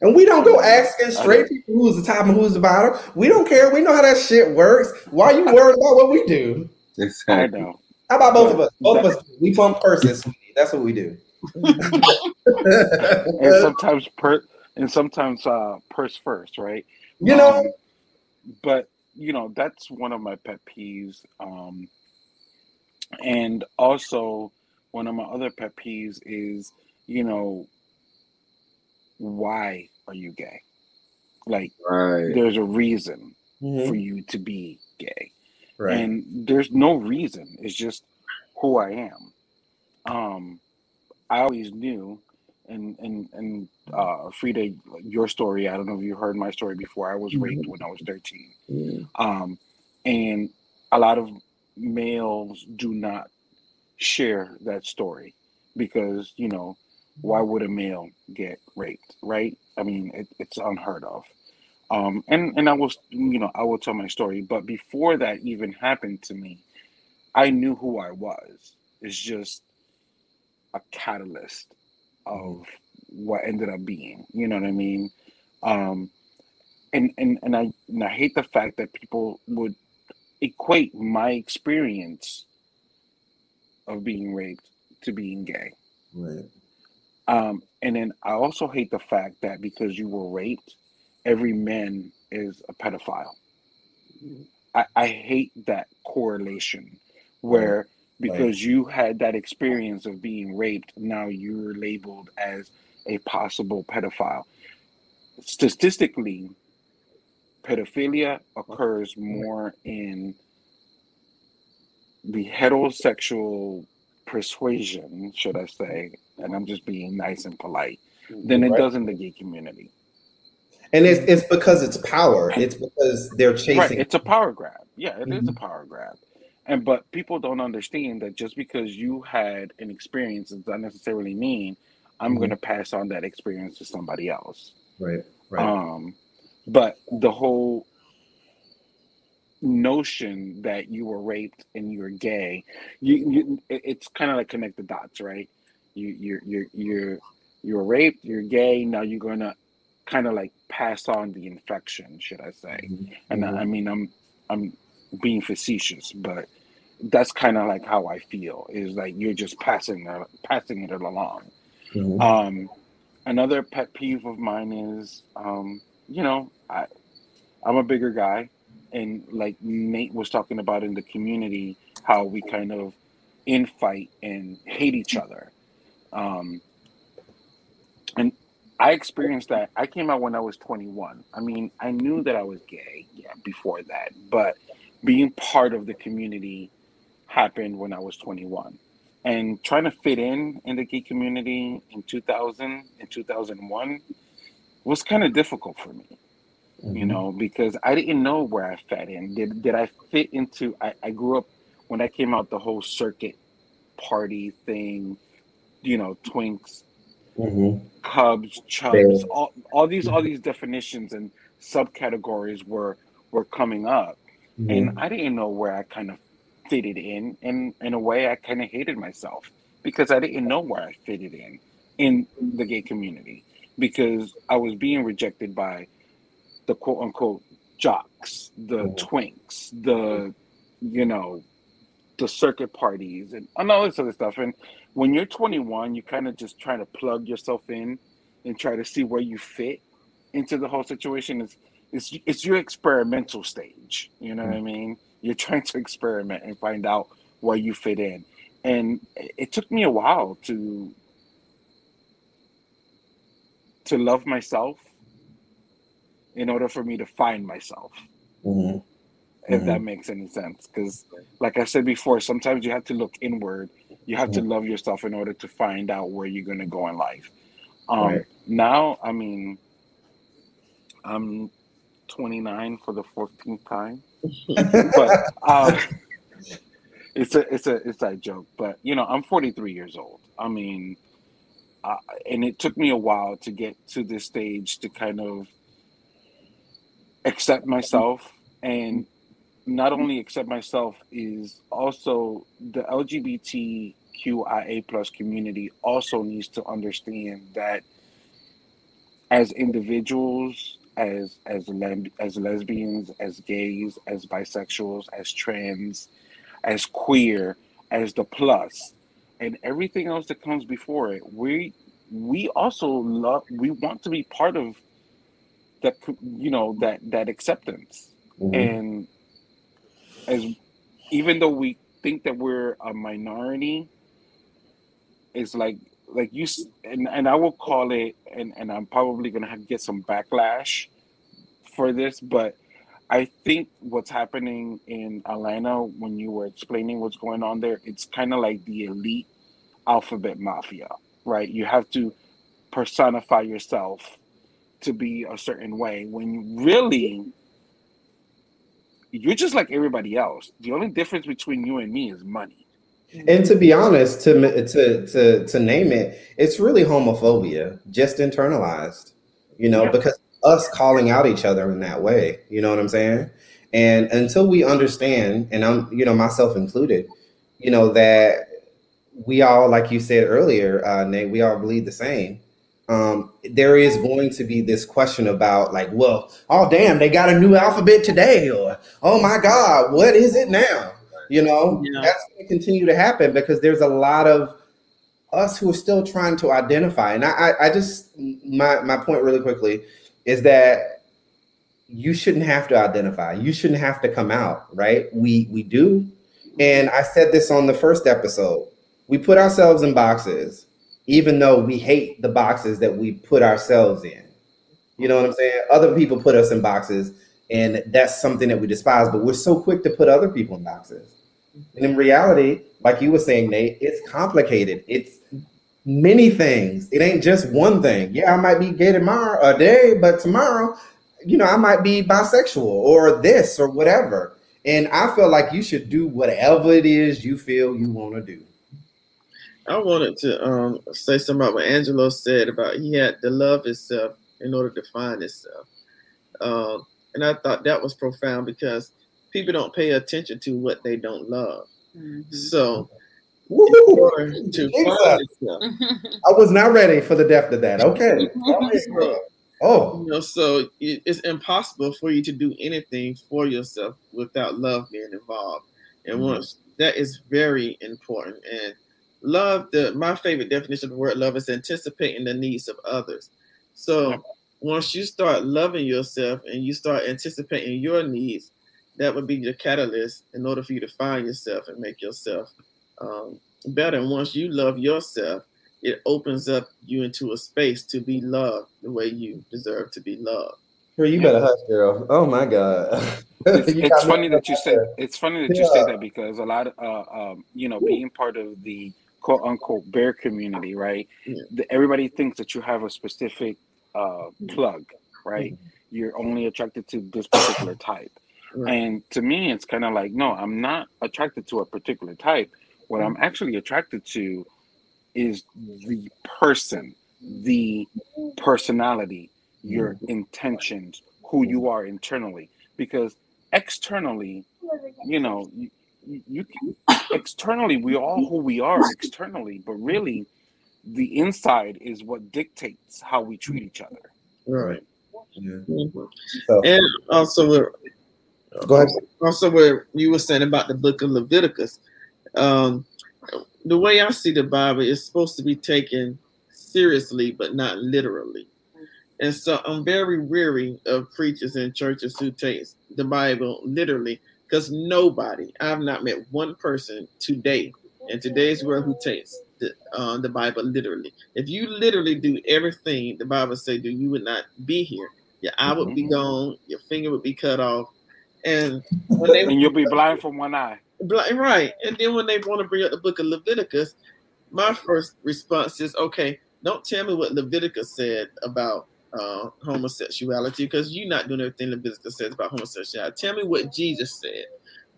And we don't go asking straight people who's the top and who's the bottom. We don't care. We know how that shit works. Why are you (laughs) worried about what we do? Exactly. I know. How about both of us? Both of us. We bump purses. That's what we do. (laughs) and sometimes per and sometimes uh purse first, right? You know. Um, but you know that's one of my pet peeves. Um, and also one of my other pet peeves is you know why are you gay? Like, right. there's a reason mm-hmm. for you to be gay. Right. And there's no reason. It's just who I am. Um, I always knew, and and and uh, Frida, your story. I don't know if you heard my story before. I was mm-hmm. raped when I was 13, mm-hmm. um, and a lot of males do not share that story because you know why would a male get raped, right? I mean, it, it's unheard of. Um, and and I was, you know, I will tell my story, but before that even happened to me, I knew who I was. It's just a catalyst of what ended up being. You know what I mean? Um, and and and I and I hate the fact that people would equate my experience of being raped to being gay. Right. Um, and then I also hate the fact that because you were raped, every man is a pedophile. I, I hate that correlation where because you had that experience of being raped, now you're labeled as a possible pedophile. Statistically, pedophilia occurs more in the heterosexual persuasion, should I say, and I'm just being nice and polite, than it right. does in the gay community. And it's it's because it's power. It's because they're chasing. Right. It's a power grab. Yeah, it mm-hmm. is a power grab. And but people don't understand that just because you had an experience does not necessarily mean I'm mm-hmm. going to pass on that experience to somebody else. Right. Right. Um, but the whole notion that you were raped and you're gay, you, you it's kind of like connect the dots, right? You you're you're you're you're raped, you're gay. Now you're gonna kind of like pass on the infection, should I say? Mm-hmm. And I, I mm-hmm. mean, I'm I'm being facetious, but that's kind of like how I feel. Is like you're just passing it, passing it along. Mm-hmm. Um, another pet peeve of mine is, um, you know, I I'm a bigger guy, and like Nate was talking about in the community, how we kind of infight and hate each other. Um, and I experienced that. I came out when I was 21. I mean, I knew that I was gay, yeah, before that, but being part of the community happened when I was 21. and trying to fit in in the gay community in 2000 and 2001 was kind of difficult for me mm-hmm. you know because i didn't know where i fit in did, did i fit into I, I grew up when i came out the whole circuit party thing you know twinks mm-hmm. cubs chubs, all, all these all these definitions and subcategories were were coming up mm-hmm. and i didn't know where i kind of fitted in and in a way i kind of hated myself because i didn't know where i fitted in in the gay community because i was being rejected by the quote unquote jocks the mm-hmm. twinks the you know the circuit parties and, and all this other stuff and when you're 21 you kind of just try to plug yourself in and try to see where you fit into the whole situation it's it's, it's your experimental stage you know mm-hmm. what i mean you're (laughs) trying to experiment and find out where you fit in. And it took me a while to to love myself in order for me to find myself. Mm-hmm. If mm-hmm. that makes any sense. Because, like I said before, sometimes you have to look inward. You have mm-hmm. to love yourself in order to find out where you're going to go in life. Um, right. Now, I mean, I'm 29 for the 14th time. but um, (laughs) it's a it's a it's a joke. But you know, I'm 43 years old. I mean, uh, and it took me a while to get to this stage to kind of accept myself and not only accept myself is also the LGBTQIA plus community also needs to understand that as individuals as as as lesbians, as gays, as bisexuals, as trans, as queer, as the plus, and everything else that comes before it. We we also love. We want to be part of that. You know that that acceptance, mm-hmm. and as even though we think that we're a minority, it's like like you and, and I will call it and, and I'm probably gonna have, get some backlash for this, but I think what's happening in Atlanta when you were explaining what's going on there, it's kind of like the elite alphabet mafia, right? You have to personify yourself to be a certain way when really you're just like everybody else. The only difference between you and me is money. And to be honest, to to to to name it, it's really homophobia, just internalized. You know, yeah. because us calling out each other in that way. You know what I'm saying? And until we understand, and I'm, you know, myself included, you know, that we all, like you said earlier, uh, Nate, we all believe the same. Um, there is going to be this question about, like, well, oh, damn, they got a new alphabet today, or oh my God, what is it now? You know, yeah. that's going to continue to happen because there's a lot of us who are still trying to identify. And I, I, I just, my, my point really quickly is that you shouldn't have to identify. You shouldn't have to come out, right? We we do. And I said this on the first episode. We put ourselves in boxes even though we hate the boxes that we put ourselves in. You know what I'm saying? Other people put us in boxes and that's something that we despise, but we're so quick to put other people in boxes. And in reality, like you were saying, Nate, it's complicated. It's many things. It ain't just one thing. Yeah, I might be gay tomorrow a day, but tomorrow, you know, I might be bisexual or this or whatever. And I feel like you should do whatever it is you feel you want to do. I wanted to um, say something about what Angelo said about he had to love himself in order to find himself. Um, and I thought that was profound because people don't pay attention to what they don't love. Mm-hmm. So (laughs) I was not ready for the depth of that. Okay. oh. You know, so it's impossible for you to do anything for yourself without love being involved. And mm-hmm. once that is very important. And love, the my favorite definition of the word love is anticipating the needs of others. So once you start loving yourself and you start anticipating your needs, that would be your catalyst in order for you to find yourself and make yourself um, better. And once you love yourself, it opens up you into a space to be loved the way you deserve to be loved. Girl, you better hush, girl. Oh my God. (laughs) it's, it's funny that you said. it's funny that yeah. you say that because a lot of uh, um, you know being part of the quote unquote bear community, right? Yeah. The, everybody thinks that you have a specific uh, Mm-hmm. plug, right? You're only attracted to this particular type. Right. And to me, it's kind of like, no, I'm not attracted to a particular type. What I'm actually attracted to is the person, the personality, your intentions, who you are internally. Because externally, you know, you, you you can, externally, we all who we are externally, but really, the inside is what dictates how we treat each other. Right. Yeah. So And also, where, go ahead. also where you were saying about the book of Leviticus, um, the way I see the Bible is supposed to be taken seriously, but not literally. And so I'm very weary of preachers and churches who take the Bible literally, because nobody, I've not met one person today in today's world who takes the, uh, the Bible literally. If you literally do everything the Bible say do, you would not be here. Your eye would be Mhm. gone, your finger would be cut off, and (laughs) And you'll be blind from one eye. Bli- Right. And then when they want to bring up the book of Leviticus, my first response is, okay, don't tell me what Leviticus said about uh, homosexuality because you're not doing everything Leviticus says about homosexuality. Tell me what Jesus said.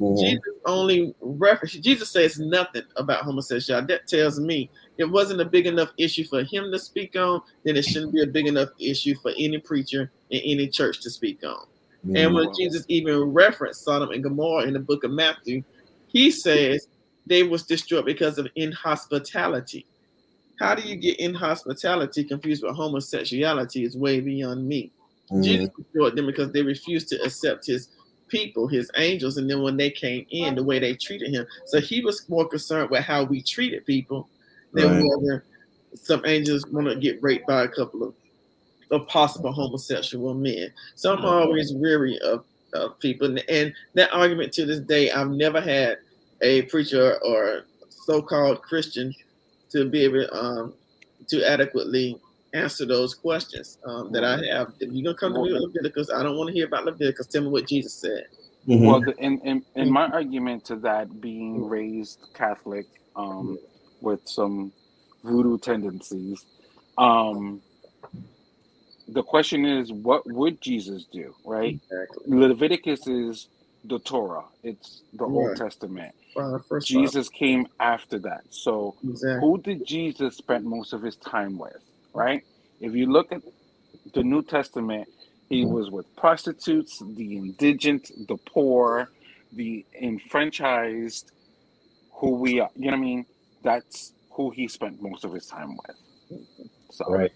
Mhm. Jesus only reference. Jesus says nothing about homosexuality. That tells me it wasn't a big enough issue for him to speak on. Then it shouldn't be a big enough issue for any preacher in any church to speak on. And when Mhm. Jesus even referenced Sodom and Gomorrah in the book of Matthew, he says they was destroyed because of inhospitality. How do you get inhospitality confused with homosexuality is way beyond me. Mhm. Jesus destroyed them because they refused to accept his people, his angels, and then when they came in, the way they treated him. So he was more concerned with how we treated people than Right. whether some angels want to get raped by a couple of, of possible homosexual men. So I'm always weary of, of people. And, and that argument to this day, I've never had a preacher or so-called Christian to be able um, to adequately answer those questions um, that I have. If you're gonna come to me with Leviticus, I don't want to hear about Leviticus. Tell me what Jesus said. Mhm. Well, the, in, in, in my argument to that, being raised Catholic um, with some voodoo tendencies, um, the question is, what would Jesus do, right? Exactly. Leviticus is the Torah, it's the Old Right. Testament. Uh, first Jesus came after that. So, exactly. who did Jesus spend most of his time with, right? If you look at the New Testament, he was with prostitutes, the indigent, the poor, the enfranchised, who we are. You know what I mean? That's who he spent most of his time with. So, Right.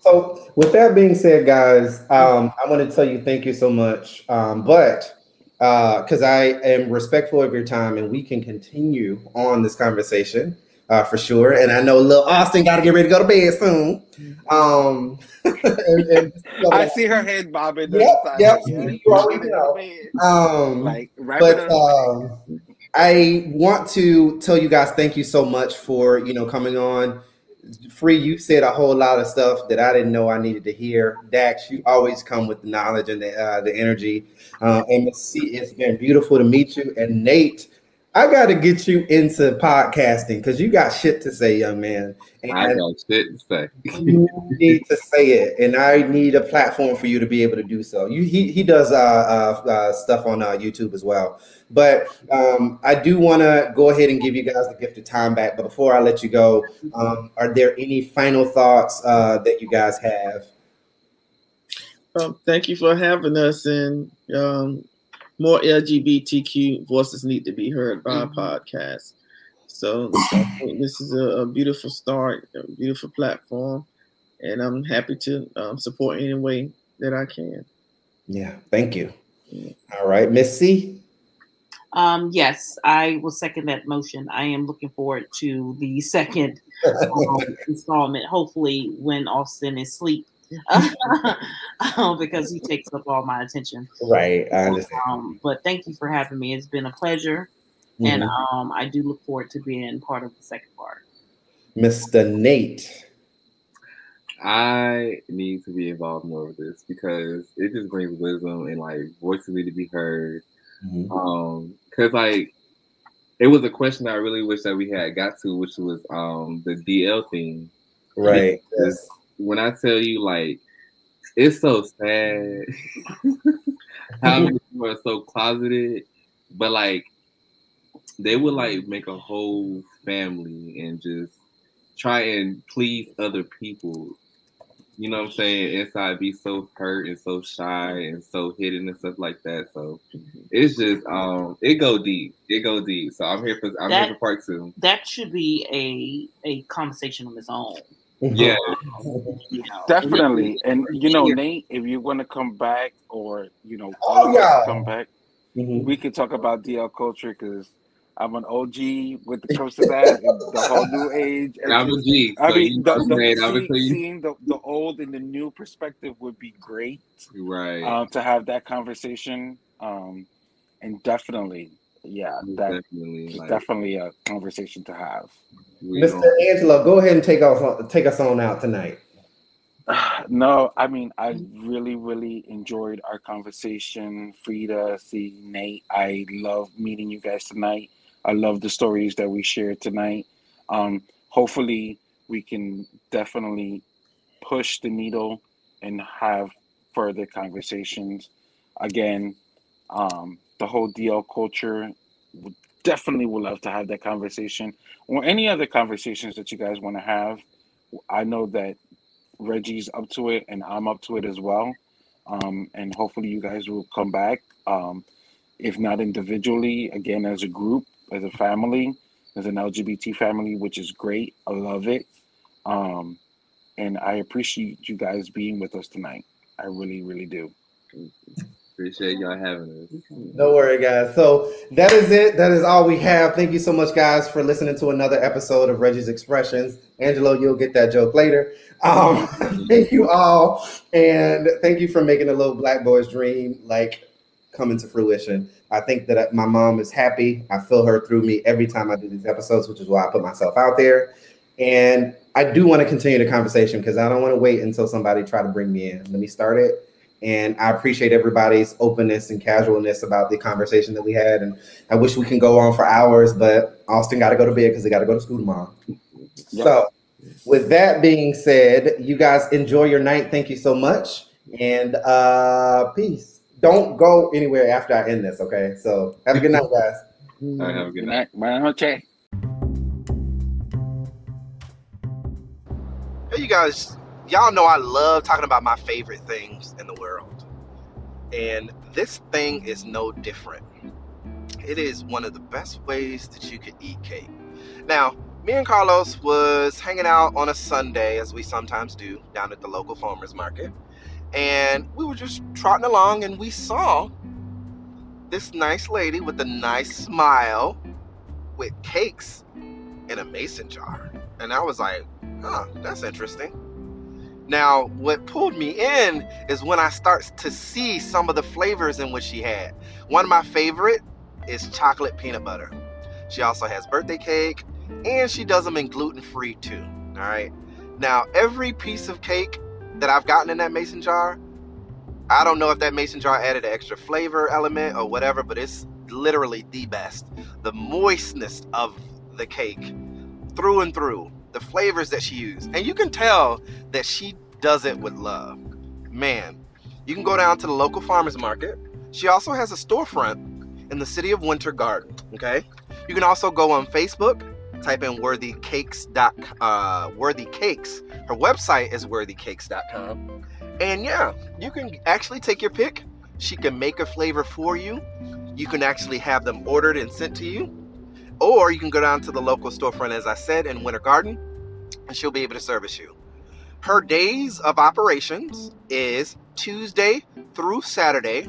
So, with that being said, guys, um, I want to tell you thank you so much. Um, but because I am respectful of your time and we can continue on this conversation uh, for sure. And I know little Austin got to get ready to go to bed soon. Um, (laughs) and- and- I see her head bobbing. to Yep, the side, yep, yeah. you already know. um, Like, wrap but it up. um, I want to tell you guys thank you so much for you know coming on. Free, you said a whole lot of stuff that I didn't know I needed to hear. Dax, you always come with the knowledge and the uh, the energy. Uh, it's been beautiful to meet you. And Nate, I got to get you into podcasting because you got shit to say, young man. And I got shit to say. you need to say it, and I need a platform for you to be able to do so. You, he he does uh, uh, uh, stuff on uh, YouTube as well, but um, I do want to go ahead and give you guys the gift of time back. But before I let you go, um, are there any final thoughts uh, that you guys have? Um, thank you for having us, and um, more LGBTQ voices need to be heard by our podcast. So I this is a, a beautiful start, a beautiful platform, and I'm happy to um, support any way that I can. Yeah, thank you. All right, Miss C. Um, yes, I will second that motion. I am looking forward to the second um, (laughs) installment. Hopefully, when Austin is asleep, (laughs) because he takes up all my attention. right, I understand. Um, but thank you for having me. It's been a pleasure, and Mhm. um, I do look forward to being part of the second part. Mr. Nate. I need to be involved more with this because it just brings wisdom and like voices need to be heard. Mhm. Um, cause like it was a question I really wish that we had got to, which was um the DL thing. Right. Because when I tell you, like, it's so sad (laughs) how many people are so closeted, but like they would like make a whole family and just try and please other people. You know what I'm saying? Inside be so hurt and so shy and so hidden and stuff like that. So it's just um it go deep. It go deep. So I'm here for I'm That- here for part two. That should be a a conversation on its own. Yeah. (laughs) Definitely. And you know, Nate, if you want to come back or you know, Oh, all of us yeah. come back, Mhm. we could talk about DL culture because I'm an OG with the comes to that, the whole new (laughs) age. and I'm a G. I so mean, the, the, what I'm saying? I'm see- gonna tell you seeing the, the old and the new perspective would be great right. uh, to have that conversation. Um, and definitely, yeah, that definitely like, definitely a conversation to have. Mr. Angelo, go ahead and take us on, take us on out tonight. (sighs) No, I mean, I really, really enjoyed our conversation. Frida, see, Nate, I love meeting you guys tonight. I love the stories that we shared tonight. Um, hopefully, we can definitely push the needle and have further conversations. Again, um, the whole DL culture, definitely would love to have that conversation or any other conversations that you guys want to have. I know that Reggie's up to it and I'm up to it as well. Um, and hopefully you guys will come back. Um, if not individually, again as a group, as a family, as an LGBT family, which is great. I love it. Um, and I appreciate you guys being with us tonight. I really, really do. Appreciate y'all having us. No worry, guys. So that is it. That is all we have. Thank you so much, guys, for listening to another episode of Reggie's Expressions. Angelo, you'll get that joke later. Um, (laughs) thank you all, and thank you for making a little black boy's dream like come into fruition. I think that my mom is happy. I feel her through me every time I do these episodes, which is why I put myself out there. And I do want to continue the conversation because I don't want to wait until somebody try to bring me in. Let me start it. And I appreciate everybody's openness and casualness about the conversation that we had. And I wish we can go on for hours, but Austin got to go to bed because he got to go to school tomorrow. Yep. So, with that being said, you guys enjoy your night. Thank you so much. And uh peace. Don't go anywhere after I end this, okay? So, have a good night, guys. All right, have a good Good night. night. Buenas noches. Hey, you guys, y'all know I love talking about my favorite things in the world. And this thing is no different. It is one of the best ways that you could eat cake. Now, me and Carlos was hanging out on a Sunday, as we sometimes do, down at the local farmers market. And we were just trotting along and we saw this nice lady with a nice smile with cakes in a mason jar. And I was like, huh, that's interesting. Now, what pulled me in is when I start to see some of the flavors in what she had. One of my favorite is chocolate peanut butter. She also has birthday cake, and she does them in gluten free too. All right. Now, every piece of cake that I've gotten in that mason jar, I don't know if that mason jar added an extra flavor element or whatever, but it's literally the best. The moistness of the cake through and through, the flavors that she used. And you can tell that she does it with love. Man, you can go down to the local farmers market. She also has a storefront in the city of Winter Garden. Okay. You can also go on Facebook, type in worthy cakes. Uh, worthy cakes. Her website is worthycakes.com. And yeah, you can actually take your pick. She can make a flavor for you. You can actually have them ordered and sent to you. Or you can go down to the local storefront, as I said, in Winter Garden, and she'll be able to service you. Her days of operations is Tuesday through Saturday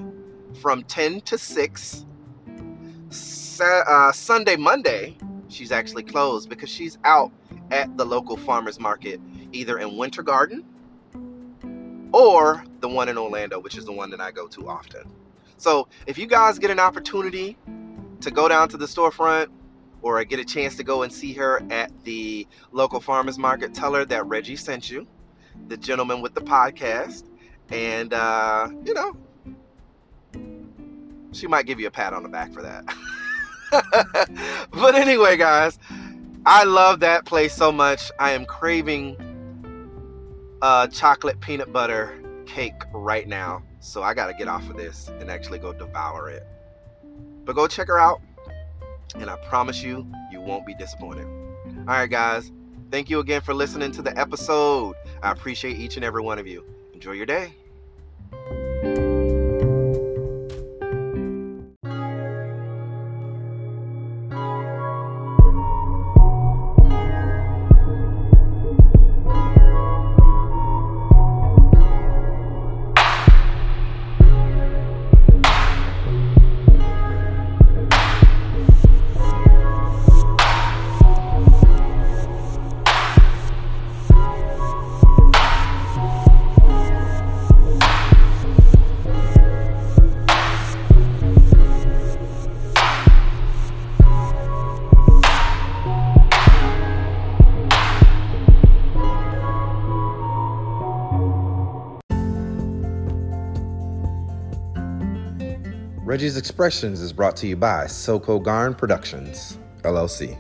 from 10 to 6. Sa- uh, Sunday, Monday, she's actually closed because she's out at the local farmers market, either in Winter Garden or the one in Orlando, which is the one that I go to often. So if you guys get an opportunity to go down to the storefront or get a chance to go and see her at the local farmers market, tell her that Reggie sent you, the gentleman with the podcast, and uh, you know, she might give you a pat on the back for that. (laughs) but anyway, guys, I love that place so much. I am craving a chocolate peanut butter cake right now. So I got to get off of this and actually go devour it. But go check her out. And I promise you, you won't be disappointed. All right, guys. Thank you again for listening to the episode. I appreciate each and every one of you. Enjoy your day. Reggie's Expressions is brought to you by SoCo Garn Productions, LLC.